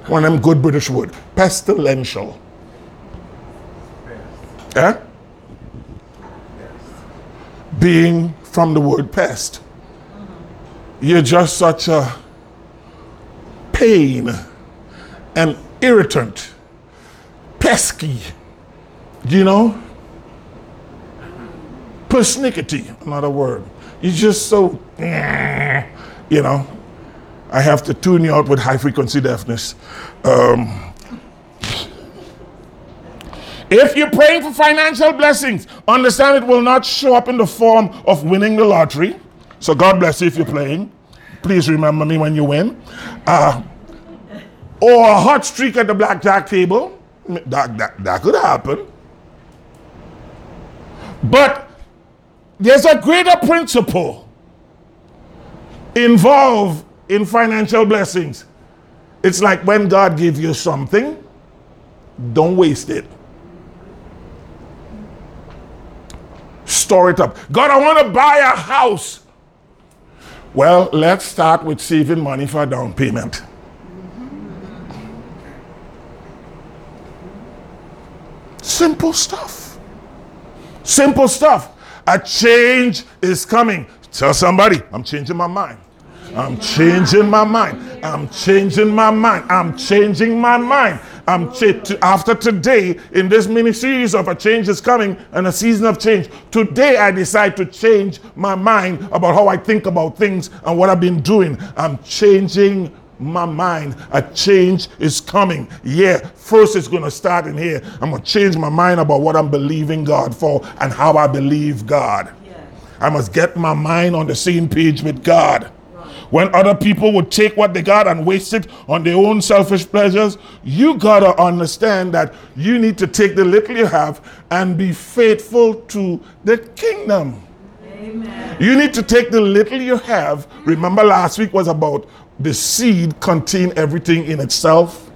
Speaker 1: One of them good British word. Pestilential. Yeah? Being from the word pest. You're just such a pain and irritant, pesky, you know? Persnickety, another word. You're just so, you know? I have to tune you out with high frequency deafness. Um, if you're praying for financial blessings, understand it will not show up in the form of winning the lottery. So God bless you if you're playing. Please remember me when you win. Uh, or a hot streak at the blackjack table. That, that, that could happen. But there's a greater principle involved in financial blessings. It's like when God gives you something, don't waste it. Store it up. God, I want to buy a house. Well, let's start with saving money for a down payment. Simple stuff. Simple stuff. A change is coming. Tell somebody, I'm changing my mind. I'm changing my mind. I'm changing my mind. I'm changing my mind. I'm ch- after today in this mini series of a change is coming and a season of change. Today I decide to change my mind about how I think about things and what I've been doing. I'm changing my mind. A change is coming. Yeah, first it's going to start in here. I'm going to change my mind about what I'm believing God for and how I believe God. I must get my mind on the same page with God. When other people would take what they got and waste it on their own selfish pleasures, you gotta understand that you need to take the little you have and be faithful to the kingdom. Amen. You need to take the little you have. Remember, last week was about the seed contain everything in itself.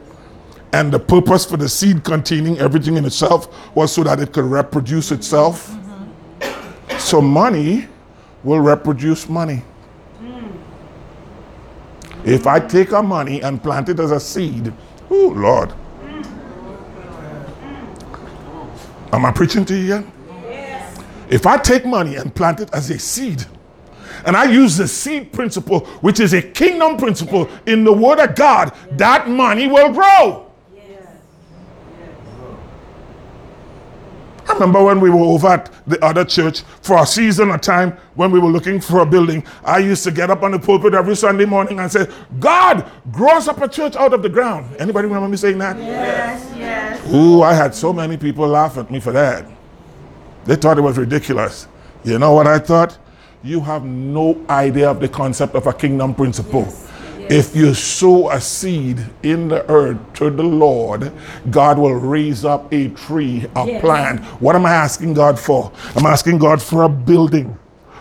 Speaker 1: And the purpose for the seed containing everything in itself was so that it could reproduce itself. Mm-hmm. So money will reproduce money. If I take a money and plant it as a seed, oh Lord. Am I preaching to you yet? Yes. If I take money and plant it as a seed, and I use the seed principle, which is a kingdom principle in the word of God, that money will grow. I remember when we were over at the other church for a season of time when we were looking for a building. I used to get up on the pulpit every Sunday morning and say, God, grow us up a church out of the ground. Anybody remember me saying that?
Speaker 3: Yes, yes.
Speaker 1: Ooh, I had so many people laugh at me for that. They thought it was ridiculous. You know what I thought? You have no idea of the concept of a kingdom principle. Yes. If you sow a seed in the earth to the Lord, God will raise up a tree, a
Speaker 3: Yes.
Speaker 1: plant. What am I asking God for? I'm asking God for a building.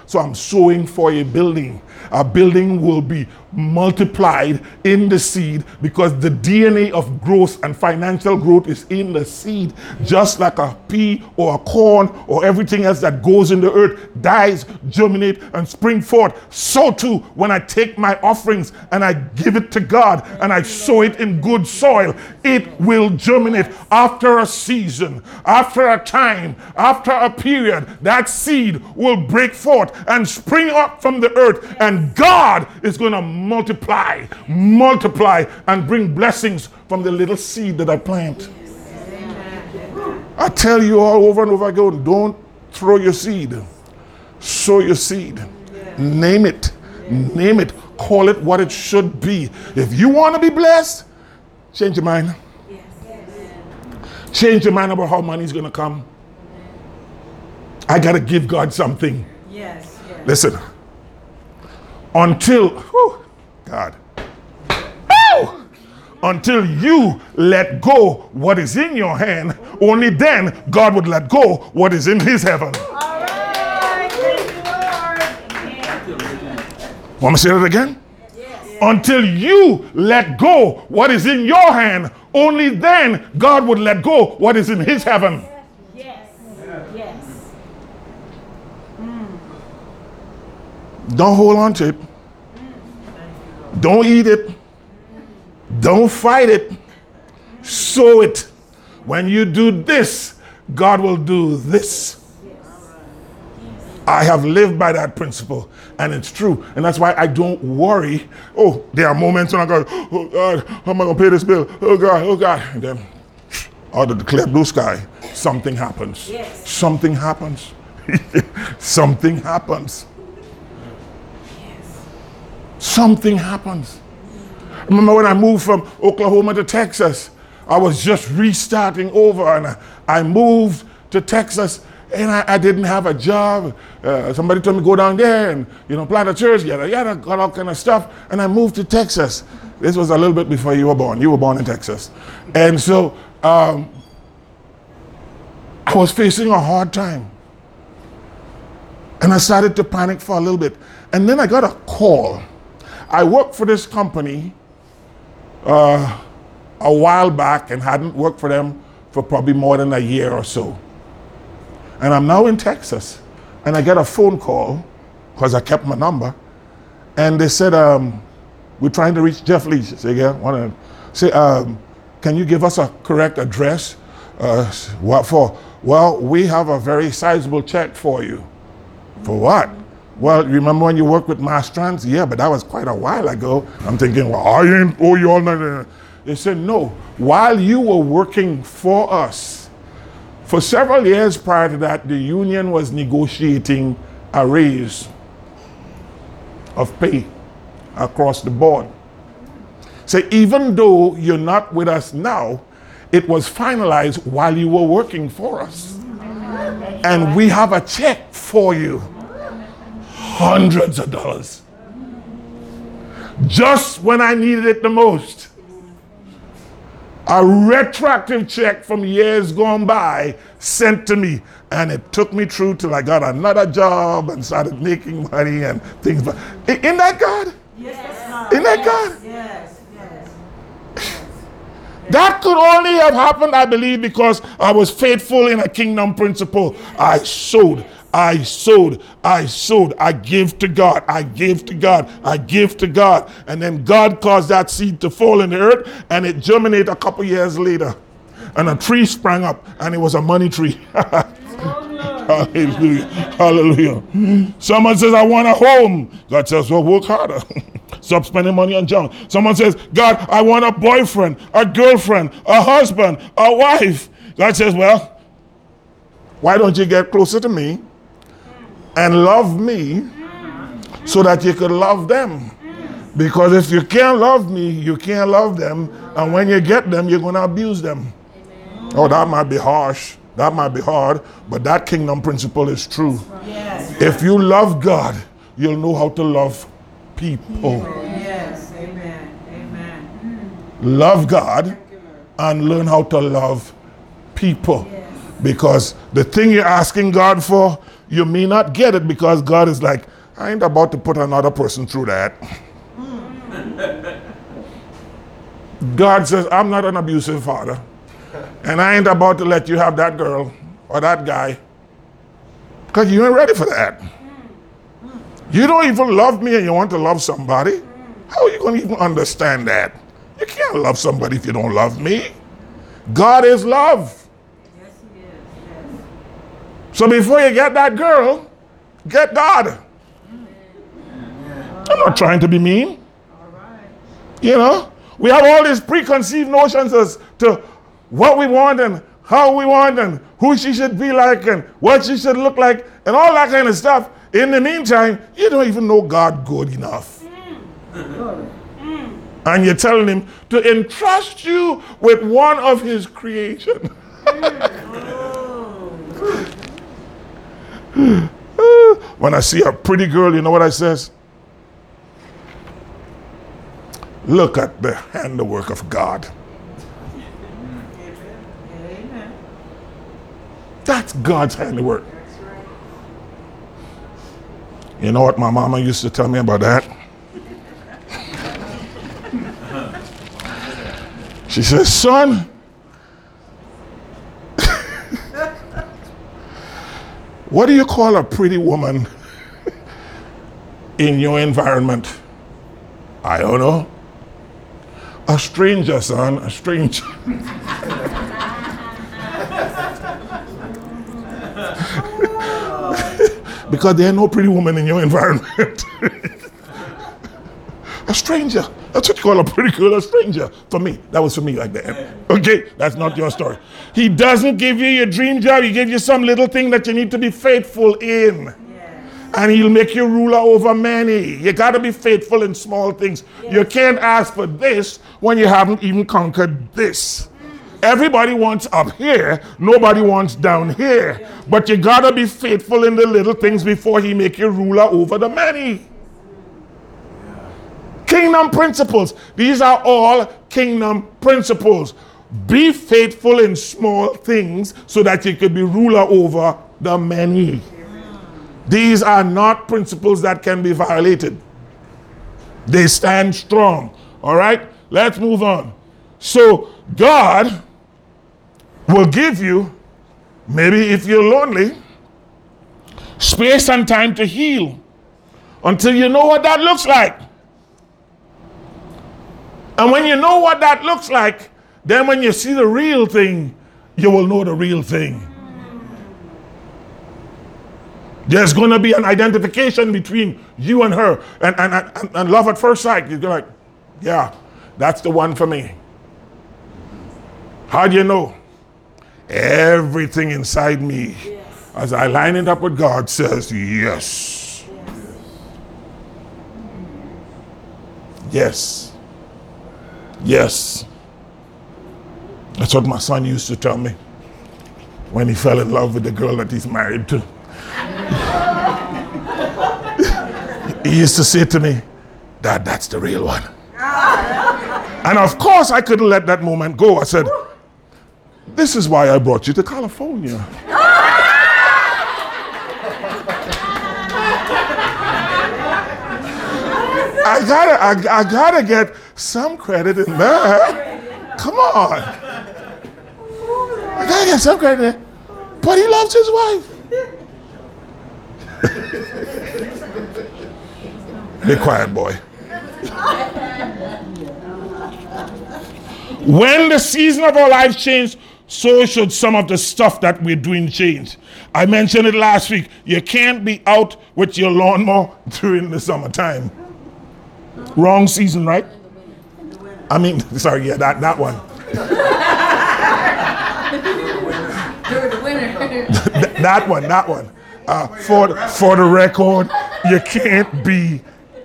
Speaker 1: So I'm sowing for a building. A building will be multiplied in the seed because the DNA of growth and financial growth is in the seed. Just like a pea or a corn or everything else that goes in the earth dies, germinate, and spring forth. So too, when I take my offerings and I give it to God and I sow it in good soil, it will germinate after a season, after a time, after a period. That seed will break forth and spring up from the earth, and God is going to multiply, multiply, and bring blessings from the little seed that I plant. I tell you all over and over again don't throw your seed, sow your seed, name it, name it, call it what it should be. If you want to be blessed, change your mind. Change your mind about how money's going to come. I got to give God something.
Speaker 3: Yes. Yes.
Speaker 1: Listen, until, whew, God, Whew! until you let go what is in your hand, only then God would let go what is in his heaven.
Speaker 3: All right. Thank you, Lord.
Speaker 1: Want me to say that again? Yes. Until you let go what is in your hand, only then God would let go what is in his heaven.
Speaker 4: Yes. Yes.
Speaker 1: Don't hold on to it. Don't eat it. Don't fight it. Sow it. When you do this, God will do this. I have lived by that principle, and it's true. And that's why I don't worry. Oh, there are moments when I go, oh God, how am I going to pay this bill? Oh God, oh God. And then, out of the clear blue sky, something happens.
Speaker 3: Yes.
Speaker 1: Something happens. something happens. Something happens. Remember when I moved from Oklahoma to Texas? I was just restarting over and I, I moved to Texas and I, I didn't have a job. Uh, somebody told me go down there and you know plant a church, yada yada, got all kind of stuff. And I moved to Texas. This was a little bit before you were born. You were born in Texas, and so um, I was facing a hard time. And I started to panic for a little bit. And then I got a call. I worked for this company uh, a while back and hadn't worked for them for probably more than a year or so. And I'm now in Texas. And I get a phone call because I kept my number. And they said, um, We're trying to reach Jeff Leach. I Say, yeah, one Say, um, Can you give us a correct address? Uh, what for? Well, we have a very sizable check for you. For what? Well, remember when you worked with Mastrans? Yeah, but that was quite a while ago. I'm thinking, well, I ain't owe you all that. Oh, they said, no. While you were working for us, for several years prior to that, the union was negotiating a raise of pay across the board. So even though you're not with us now, it was finalized while you were working for us. And we have a check for you hundreds of dollars. Just when I needed it the most. A retroactive check from years gone by sent to me. And it took me through till I got another job and started making money and things. But in that God?
Speaker 3: Yes.
Speaker 1: In that God?
Speaker 3: Yes. Yes.
Speaker 1: That could only have happened, I believe, because I was faithful in a kingdom principle. I sowed, I sowed, I sowed, I give to God, I give to God, I give to God. And then God caused that seed to fall in the earth and it germinated a couple years later. And a tree sprang up and it was a money tree. Hallelujah. Hallelujah. Someone says, I want a home. God says, well, work harder. Stop spending money on junk. Someone says, God, I want a boyfriend, a girlfriend, a husband, a wife. God says, well, why don't you get closer to me and love me so that you could love them? Because if you can't love me, you can't love them. And when you get them, you're going to abuse them. Oh, that might be harsh. That might be hard, but that kingdom principle is true.
Speaker 3: Yes.
Speaker 1: If you love God, you'll know how to love people.
Speaker 3: Yes. Amen. Hmm.
Speaker 1: love God and learn how to love people. Because the thing you're asking God for, you may not get it because God is like, I ain't about to put another person through that. God says, I'm not an abusive father. And I ain't about to let you have that girl or that guy. Because you ain't ready for that. You don't even love me and you want to love somebody. How are you going to even understand that? You can't love somebody if you don't love me. God is love.
Speaker 2: Yes, he is. Yes.
Speaker 1: So before you get that girl, get God. I'm not trying to be mean. You know, we have all these preconceived notions as to what we want and how we want and who she should be like and what she should look like and all that kind of stuff. In the meantime, you don't even know God good enough. Mm. And you're telling him to entrust you with one of his creation. Mm. Oh. when I see a pretty girl, you know what I says? Look at the handiwork of God.
Speaker 2: Amen.
Speaker 1: That's God's handiwork. You know what my mama used to tell me about that? She says, son, what do you call a pretty woman in your environment? I don't know. A stranger, son, a stranger. because there are no pretty women in your environment. a stranger. That's what you call a pretty girl, a stranger. For me, that was for me like that. Okay, that's not your story. He doesn't give you your dream job. He gives you some little thing that you need to be faithful in. And he'll make you ruler over many. You got to be faithful in small things. You can't ask for this when you haven't even conquered this. Everybody wants up here, nobody wants down here. But you got to be faithful in the little things before he make you ruler over the many. Kingdom principles. These are all kingdom principles. Be faithful in small things so that you could be ruler over the many. These are not principles that can be violated. They stand strong. All right? Let's move on. So, God will give you, maybe if you're lonely, space and time to heal until you know what that looks like. And when you know what that looks like, then when you see the real thing, you will know the real thing. There's going to be an identification between you and her and, and, and, and love at first sight. You're like, yeah, that's the one for me. How do you know? Everything inside me, as I line it up with God, says yes. Yes. Yes. That's what my son used to tell me when he fell in love with the girl that he's married to. he used to say to me, Dad, that's the real one. and of course, I couldn't let that moment go. I said, This is why I brought you to California. I gotta, I, I gotta get some credit in that. Come on. I gotta get some credit. in there. But he loves his wife. Be quiet, boy. when the season of our life change, so should some of the stuff that we're doing change. I mentioned it last week. You can't be out with your lawnmower during the summertime. Wrong season, right? I mean, sorry, yeah, that, that one.
Speaker 2: During the winter.
Speaker 1: That one, that one. Uh, for, for the record, you can't be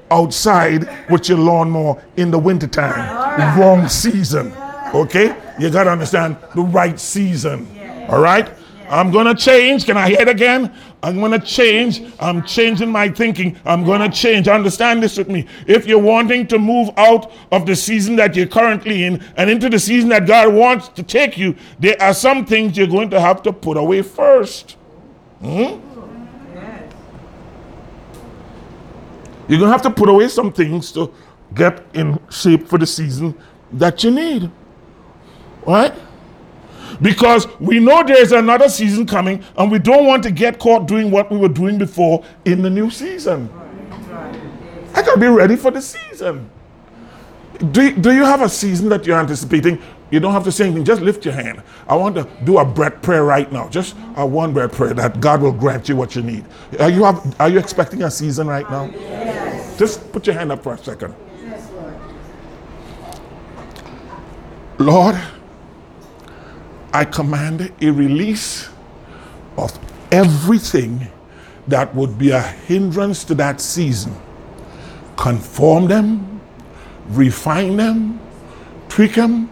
Speaker 1: outside with your lawnmower in the wintertime. Wrong season. Okay? You got to understand the right season. All right? I'm going to change. Can I hear it again? I'm going to change. I'm changing my thinking. I'm going to change. Understand this with me. If you're wanting to move out of the season that you're currently in and into the season that God wants to take you, there are some things you're going to have to put away first. Hmm? You're going to have to put away some things to get in shape for the season that you need. Right? Because we know there's another season coming and we don't want to get caught doing what we were doing before in the new season. I gotta be ready for the season. Do, do you have a season that you're anticipating? You don't have to say anything, just lift your hand. I want to do a breath prayer right now. Just a one breath prayer that God will grant you what you need. Are you, have, are you expecting a season right now? Yes. Just put your hand up for a second. Yes, Lord, I command a release of everything that would be a hindrance to that season. Conform them, refine them, tweak them,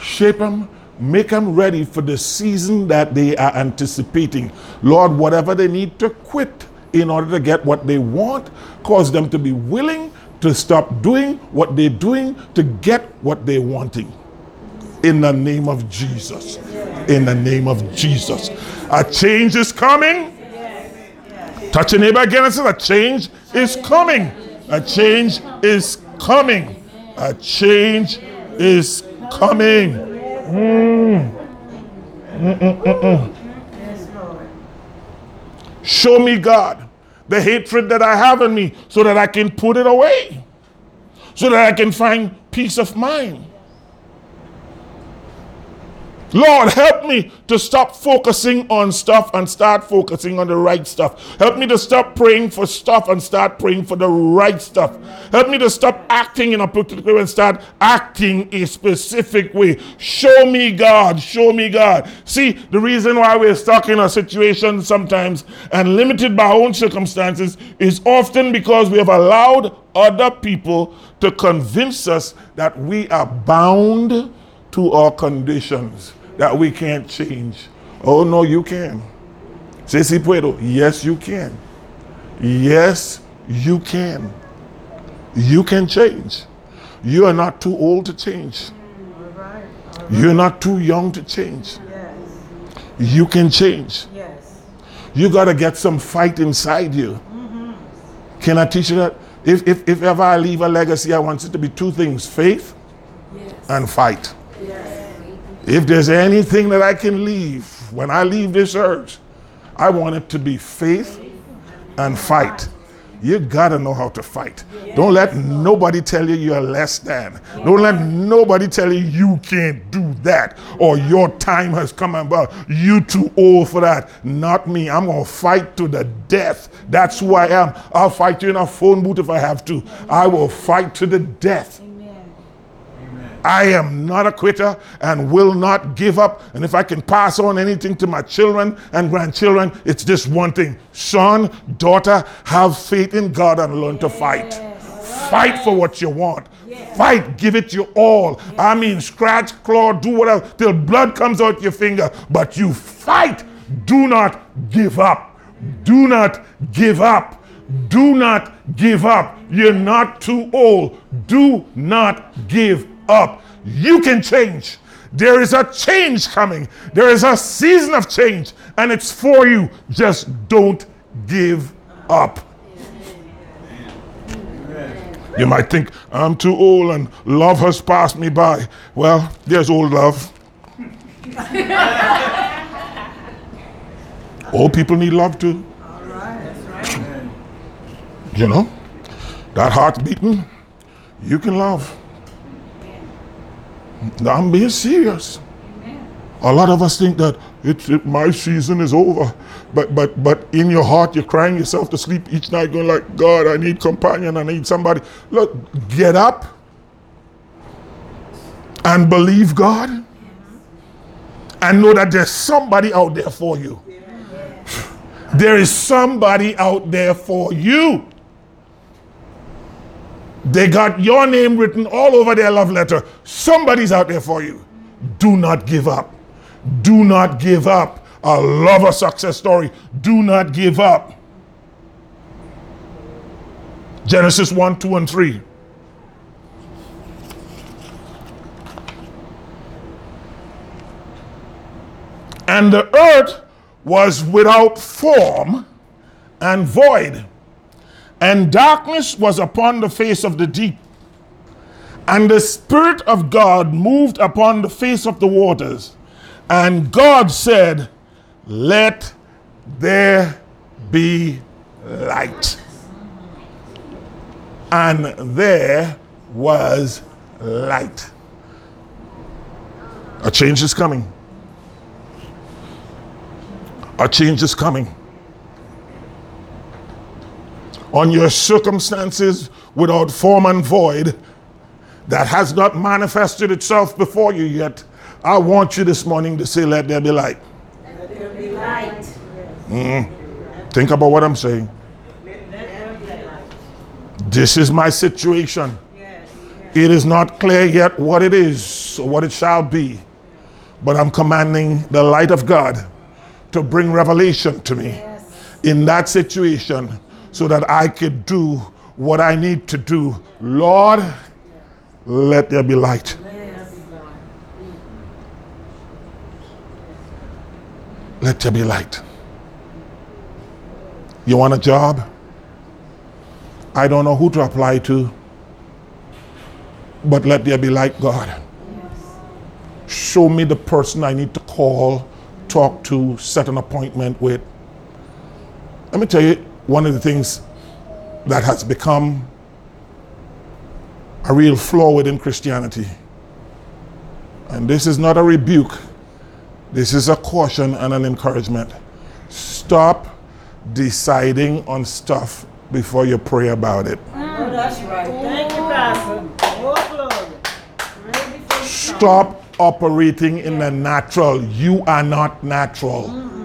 Speaker 1: shape them, make them ready for the season that they are anticipating. Lord, whatever they need to quit in order to get what they want, cause them to be willing to stop doing what they're doing to get what they're wanting in the name of Jesus. In the name of Jesus. A change is coming. Touch your neighbor again and say, A change is coming. A change is coming. A change is coming. Mm. Mm-mm-mm-mm. Show me, God, the hatred that I have in me so that I can put it away, so that I can find peace of mind. Lord, help me to stop focusing on stuff and start focusing on the right stuff. Help me to stop praying for stuff and start praying for the right stuff. Help me to stop acting in a particular way and start acting a specific way. Show me God. Show me God. See, the reason why we're stuck in a situation sometimes and limited by our own circumstances is often because we have allowed other people to convince us that we are bound to our conditions that we can't change. Oh, no, you can. Say si puedo. Yes, you can. Yes, you can. You can change. You are not too old to change. You're not too young to change. You can change.
Speaker 3: Yes.
Speaker 1: You got to get some fight inside you. Mm-hmm. Can I teach you that? If, if, if ever I leave a legacy, I want it to be two things faith and fight. If there's anything that I can leave when I leave this earth, I want it to be faith and fight. You gotta know how to fight. Don't let nobody tell you you're less than. Don't let nobody tell you you can't do that or your time has come about. You too old for that. Not me. I'm gonna fight to the death. That's who I am. I'll fight you in a phone booth if I have to. I will fight to the death. I am not a quitter and will not give up. And if I can pass on anything to my children and grandchildren, it's this one thing son, daughter, have faith in God and learn to fight. Fight for what you want. Fight, give it your all. I mean, scratch, claw, do whatever till blood comes out your finger. But you fight. Do not give up. Do not give up. Do not give up. You're not too old. Do not give up. You can change. There is a change coming. There is a season of change, and it's for you. Just don't give up. You might think, I'm too old and love has passed me by. Well, there's old love. old people need love too. You know, that heart's beating, you can love. I'm being serious. A lot of us think that it's it, my season is over, but but but in your heart you're crying yourself to sleep each night, going like, God, I need companion, I need somebody. Look, get up and believe God, and know that there's somebody out there for you. There is somebody out there for you. They got your name written all over their love letter. Somebody's out there for you. Do not give up. Do not give up. I love a success story. Do not give up. Genesis 1, 2, and 3. And the earth was without form and void, and darkness was upon the face of the deep. And the Spirit of God moved upon the face of the waters. And God said, Let there be light. And there was light. A change is coming. A change is coming. On your circumstances without form and void that has not manifested itself before you yet, I want you this morning to say, Let there be light.
Speaker 3: Let there be mm. light.
Speaker 1: Think about what I'm saying. This is my situation. It is not clear yet what it is or what it shall be, but I'm commanding the light of God to bring revelation to me in that situation so that I could do what I need to do. Lord, let there be light. Let there be light. You want a job? I don't know who to apply to, but let there be light, God. Show me the person I need to call, talk to, set an appointment with. Let me tell you one of the things that has become a real flaw within Christianity. And this is not a rebuke, this is a caution and an encouragement. Stop deciding on stuff before you pray about it.
Speaker 3: Oh, that's right. Thank you, Pastor. Glory. Ready for the
Speaker 1: Stop operating in the natural. You are not natural.
Speaker 3: Right.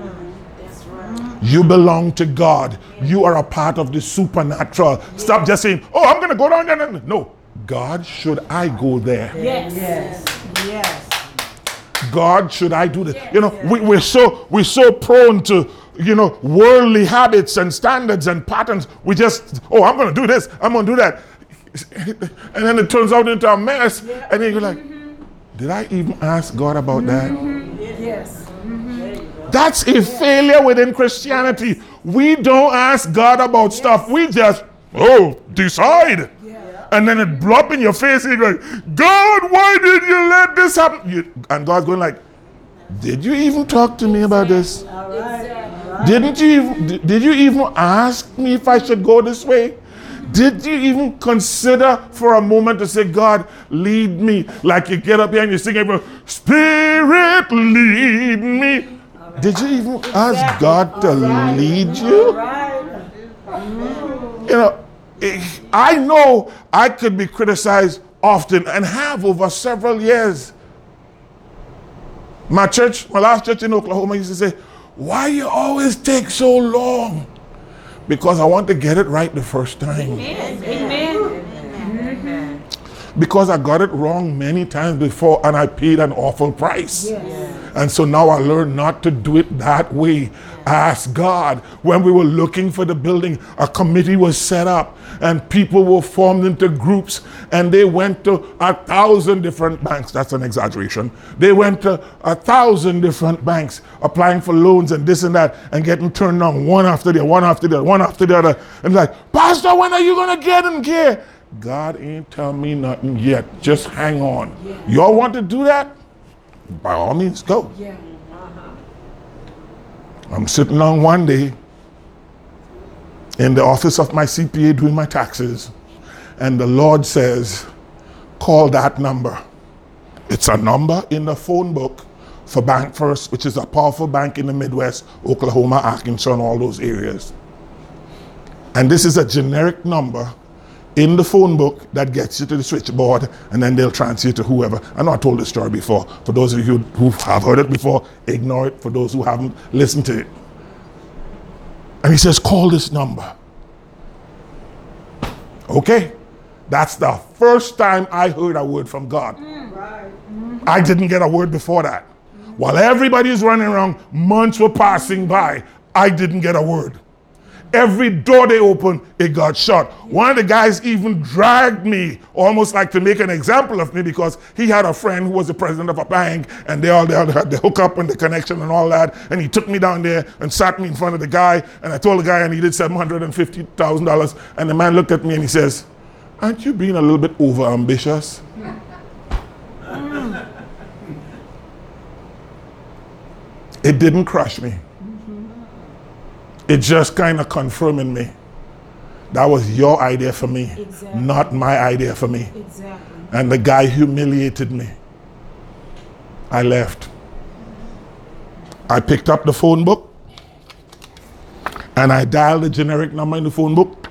Speaker 1: You belong to God. You are a part of the supernatural. Stop just saying, oh, I'm going to go down there. No. God, should I go there?
Speaker 4: Yes.
Speaker 3: Yes. Yes.
Speaker 1: God, should I do this? You know, we, we're so we're so prone to you know worldly habits and standards and patterns. We just, oh, I'm going to do this. I'm going to do that, and then it turns out into a mess. And then you're like, mm-hmm. did I even ask God about that? Mm-hmm.
Speaker 3: Yes.
Speaker 1: That's a failure within Christianity. We don't ask God about stuff. We just, oh, decide. And then it blow up in your face and you're like, God, why did you let this happen? You, and God's going like, did you even talk to me about this?
Speaker 3: Right.
Speaker 1: Didn't you even, did- did you even ask me if I should go this way? Did you even consider for a moment to say, God, lead me? Like you get up here and you sing, Spirit, lead me. Did you even ask God to lead you?
Speaker 3: Right.
Speaker 1: you know, I know I could be criticized often and have over several years. My church, my last church in Oklahoma used to say, Why you always take so long? Because I want to get it right the first time.
Speaker 4: Amen.
Speaker 1: Because I got it wrong many times before and I paid an awful price. And so now I learned not to do it that way. Ask God. When we were looking for the building, a committee was set up and people were formed into groups and they went to a thousand different banks. That's an exaggeration. They went to a thousand different banks applying for loans and this and that and getting turned down one after the other, one after the other, one after the other. And like, Pastor, when are you going to get in gear? God ain't tell me nothing yet. Just hang on. Y'all want to do that? By all means, go. yeah uh-huh. I'm sitting on one day in the office of my CPA doing my taxes, and the Lord says, Call that number. It's a number in the phone book for BancFirst, which is a powerful bank in the Midwest, Oklahoma, Arkansas, and all those areas. And this is a generic number in the phone book that gets you to the switchboard, and then they'll transfer you to whoever. I know I told this story before. For those of you who have heard it before, ignore it. For those who haven't, listen to it. And he says, Call this number. Okay. That's the first time I heard a word from God.
Speaker 3: Mm, right.
Speaker 1: I didn't get a word before that. While everybody is running around, months were passing by. I didn't get a word. Every door they opened, it got shut. One of the guys even dragged me, almost like to make an example of me, because he had a friend who was the president of a bank, and they all they all had the hookup and the connection and all that. And he took me down there and sat me in front of the guy, and I told the guy I needed seven hundred and fifty thousand dollars. And the man looked at me and he says, "Aren't you being a little bit over ambitious?" Mm. It didn't crush me. It just kind of confirming me. That was your idea for me,
Speaker 4: Exactly.
Speaker 1: not my idea for me.
Speaker 4: Exactly.
Speaker 1: And the guy humiliated me. I left. I picked up the phone book and I dialed the generic number in the phone book.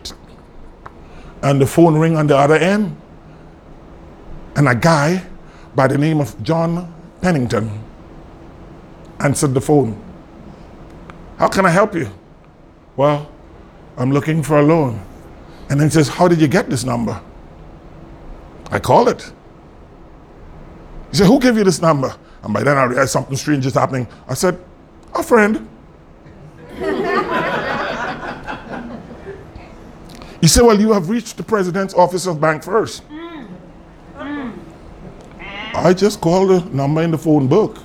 Speaker 1: And the phone ring on the other end. And a guy by the name of John Pennington answered the phone. How can I help you? Well, I'm looking for a loan. And then he says, How did you get this number? I called it. He said, Who gave you this number? And by then I realized something strange is happening. I said, A friend. he said, Well, you have reached the president's office of BancFirst. I just called the number in the phone book,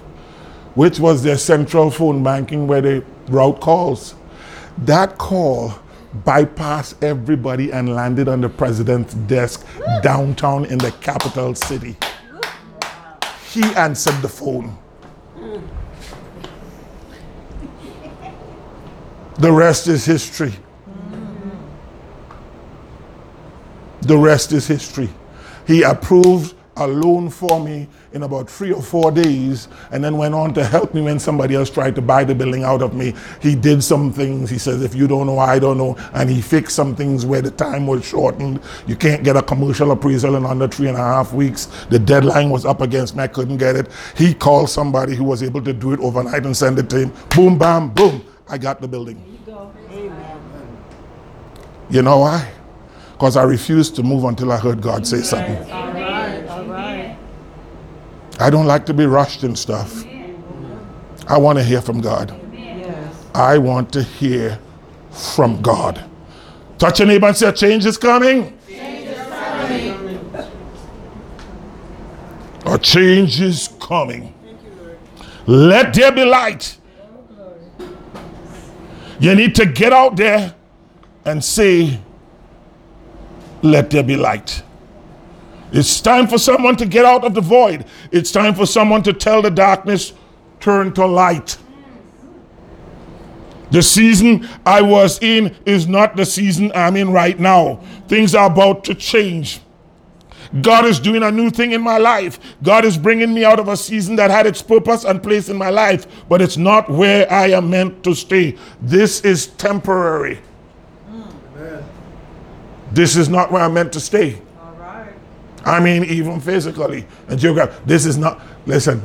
Speaker 1: which was their central phone banking where they route calls. That call bypassed everybody and landed on the president's desk downtown in the capital city. He answered the phone. The rest is history. The rest is history. He approved a loan for me in about three or four days and then went on to help me when somebody else tried to buy the building out of me. He did some things. He says, if you don't know, I don't know. And he fixed some things where the time was shortened. You can't get a commercial appraisal in under three and a half weeks. The deadline was up against me. I couldn't get it. He called somebody who was able to do it overnight and send it to him. Boom, bam, boom. I got the building. You know why? Because I refused to move until I heard God say something.
Speaker 3: All right, all right.
Speaker 1: I don't like to be rushed and stuff. I want to hear from God. I want to hear from God. Touch your neighbor and say, a change is coming. A change is coming. Let there be light. You need to get out there and say, let there be light. It's time for someone to get out of the void. It's time for someone to tell the darkness, turn to light. The season I was in is not the season I'm in right now. Things are about to change. God is doing a new thing in my life. God is bringing me out of a season that had its purpose and place in my life, but it's not where I am meant to stay. This is temporary. This is not where I'm meant to stay. I mean, even physically and geographically. This is not, listen.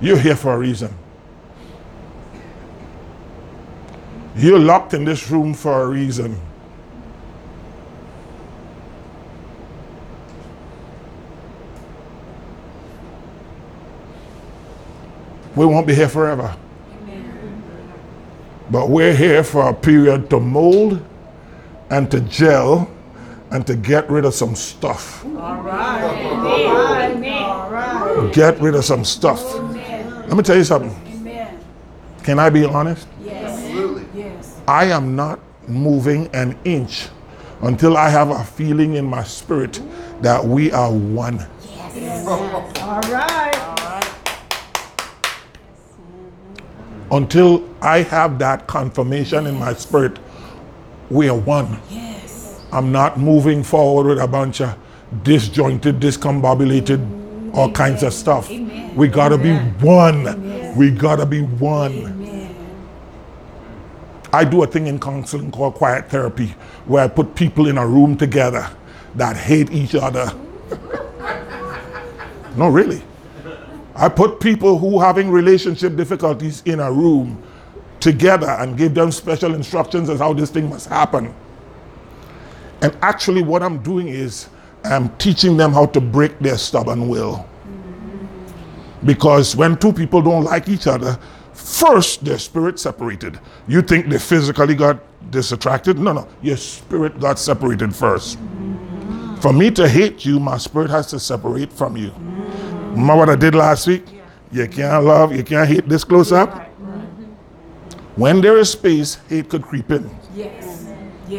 Speaker 1: You're here for a reason. You're locked in this room for a reason. We won't be here forever. But we're here for a period to mold and to gel and to get rid of some stuff.
Speaker 2: All right. All right. All right.
Speaker 1: Get rid of some stuff. Let me tell you something.
Speaker 4: Amen.
Speaker 1: Can I be honest?
Speaker 4: Yes. Yes.
Speaker 1: I am not moving an inch until I have a feeling in my spirit that we are one. Yes.
Speaker 2: All right. All right.
Speaker 1: Until I have that confirmation in my spirit, we are one.
Speaker 4: Yes.
Speaker 1: I'm not moving forward with a bunch of disjointed, discombobulated, mm. all kinds of stuff.
Speaker 4: Amen.
Speaker 1: We gotta be one. We gotta be one.
Speaker 4: Amen.
Speaker 1: I do a thing in counseling called quiet therapy, where I put people in a room together that hate each other. no, really. I put people who having relationship difficulties in a room together and give them special instructions as how this thing must happen. And actually, what I'm doing is I'm teaching them how to break their stubborn will. Because when two people don't like each other, first their spirit separated. You think they physically got disattracted? No, no. Your spirit got separated first. For me to hate you, my spirit has to separate from you. Remember what I did last week? You can't love, you can't hate this close up. When there is space, hate could creep in.
Speaker 4: Yes.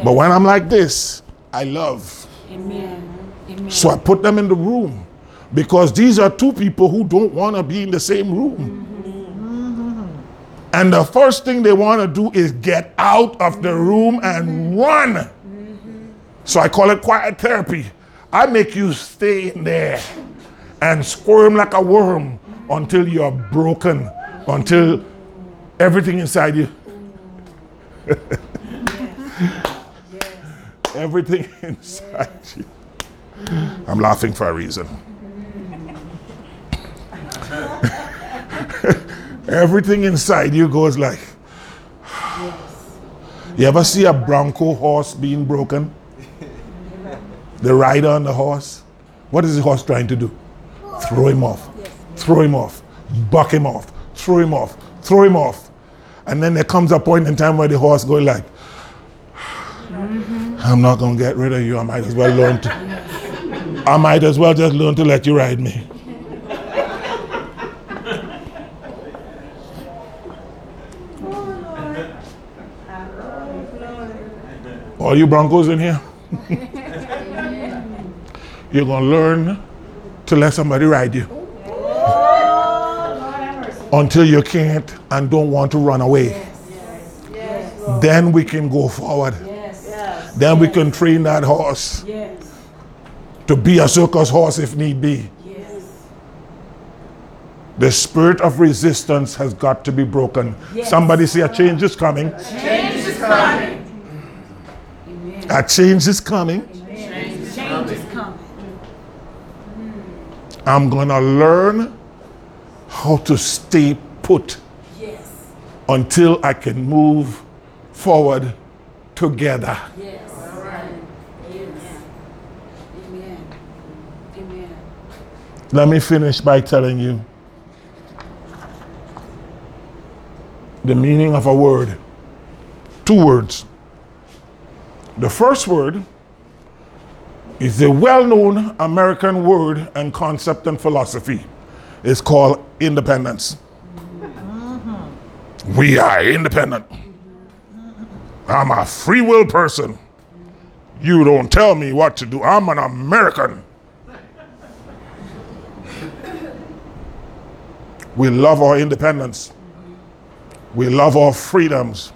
Speaker 1: But when I'm like this, I love.
Speaker 4: Amen. Amen.
Speaker 1: So I put them in the room because these are two people who don't want to be in the same room. Mm-hmm. And the first thing they want to do is get out of the mm-hmm. room and mm-hmm. run. So I call it quiet therapy. I make you stay in there and squirm like a worm until you're broken, until everything inside you. everything inside you. I'm laughing for a reason. Everything inside you goes like. You ever see a Bronco horse being broken? The rider on the horse? What is the horse trying to do? Throw him off. Throw him off. Buck him off. Throw him off. Throw him off. And then there comes a point in time where the horse goes like, hmm, I'm not gonna get rid of you. I might as well learn to. I might as well just learn to let you ride me. All you Broncos in here? You're gonna learn to let somebody ride you until you can't and don't want to run away. Then we can go forward. Then we can train that horse
Speaker 4: Yes.
Speaker 1: to be a circus horse if need be. The spirit of resistance has got to be broken.
Speaker 4: Yes.
Speaker 1: Somebody say a change is coming.
Speaker 4: Amen.
Speaker 1: A change is coming.
Speaker 4: Change is coming.
Speaker 1: I'm gonna learn how to stay put
Speaker 4: Yes.
Speaker 1: until I can move forward together.
Speaker 4: Yes. Amen. Amen. Amen.
Speaker 1: Let me finish by telling you the meaning of a word. Two words. The first word is a well known American word and concept and philosophy. It's called independence. Mm-hmm. We are independent. I'm a free will person. You don't tell me what to do. I'm an American. We love our independence. We love our freedoms.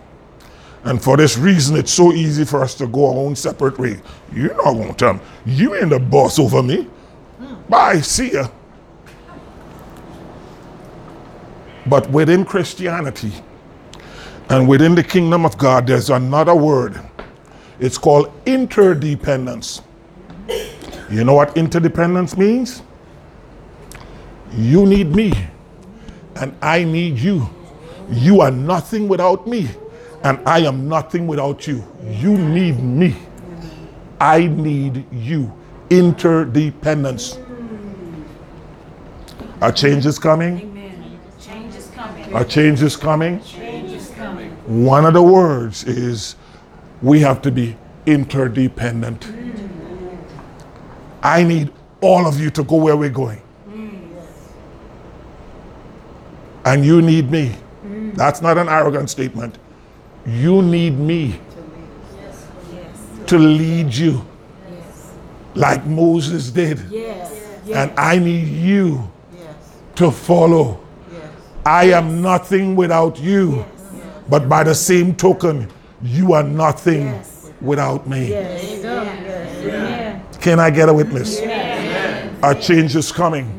Speaker 1: And for this reason, it's so easy for us to go our own separate way. You're not going to tell me. You ain't the boss over me. Hmm. Bye, see ya. But within Christianity and within the kingdom of God, there's another word. It's called interdependence. You know what interdependence means? You need me, and I need you. You are nothing without me, and I am nothing without you. You need me. I need you. Interdependence. A change is coming.
Speaker 4: Amen. Change is coming.
Speaker 1: A change is coming.
Speaker 4: Change is coming.
Speaker 1: One of the words is we have to be interdependent. I need all of you to go where we're going. And you need me. That's not an arrogant statement. You need me to lead you like Moses did. And I need you to follow. I am nothing without you. But by the same token, you are nothing without me.
Speaker 3: There. Yes.
Speaker 1: Can I get a witness? A change is coming.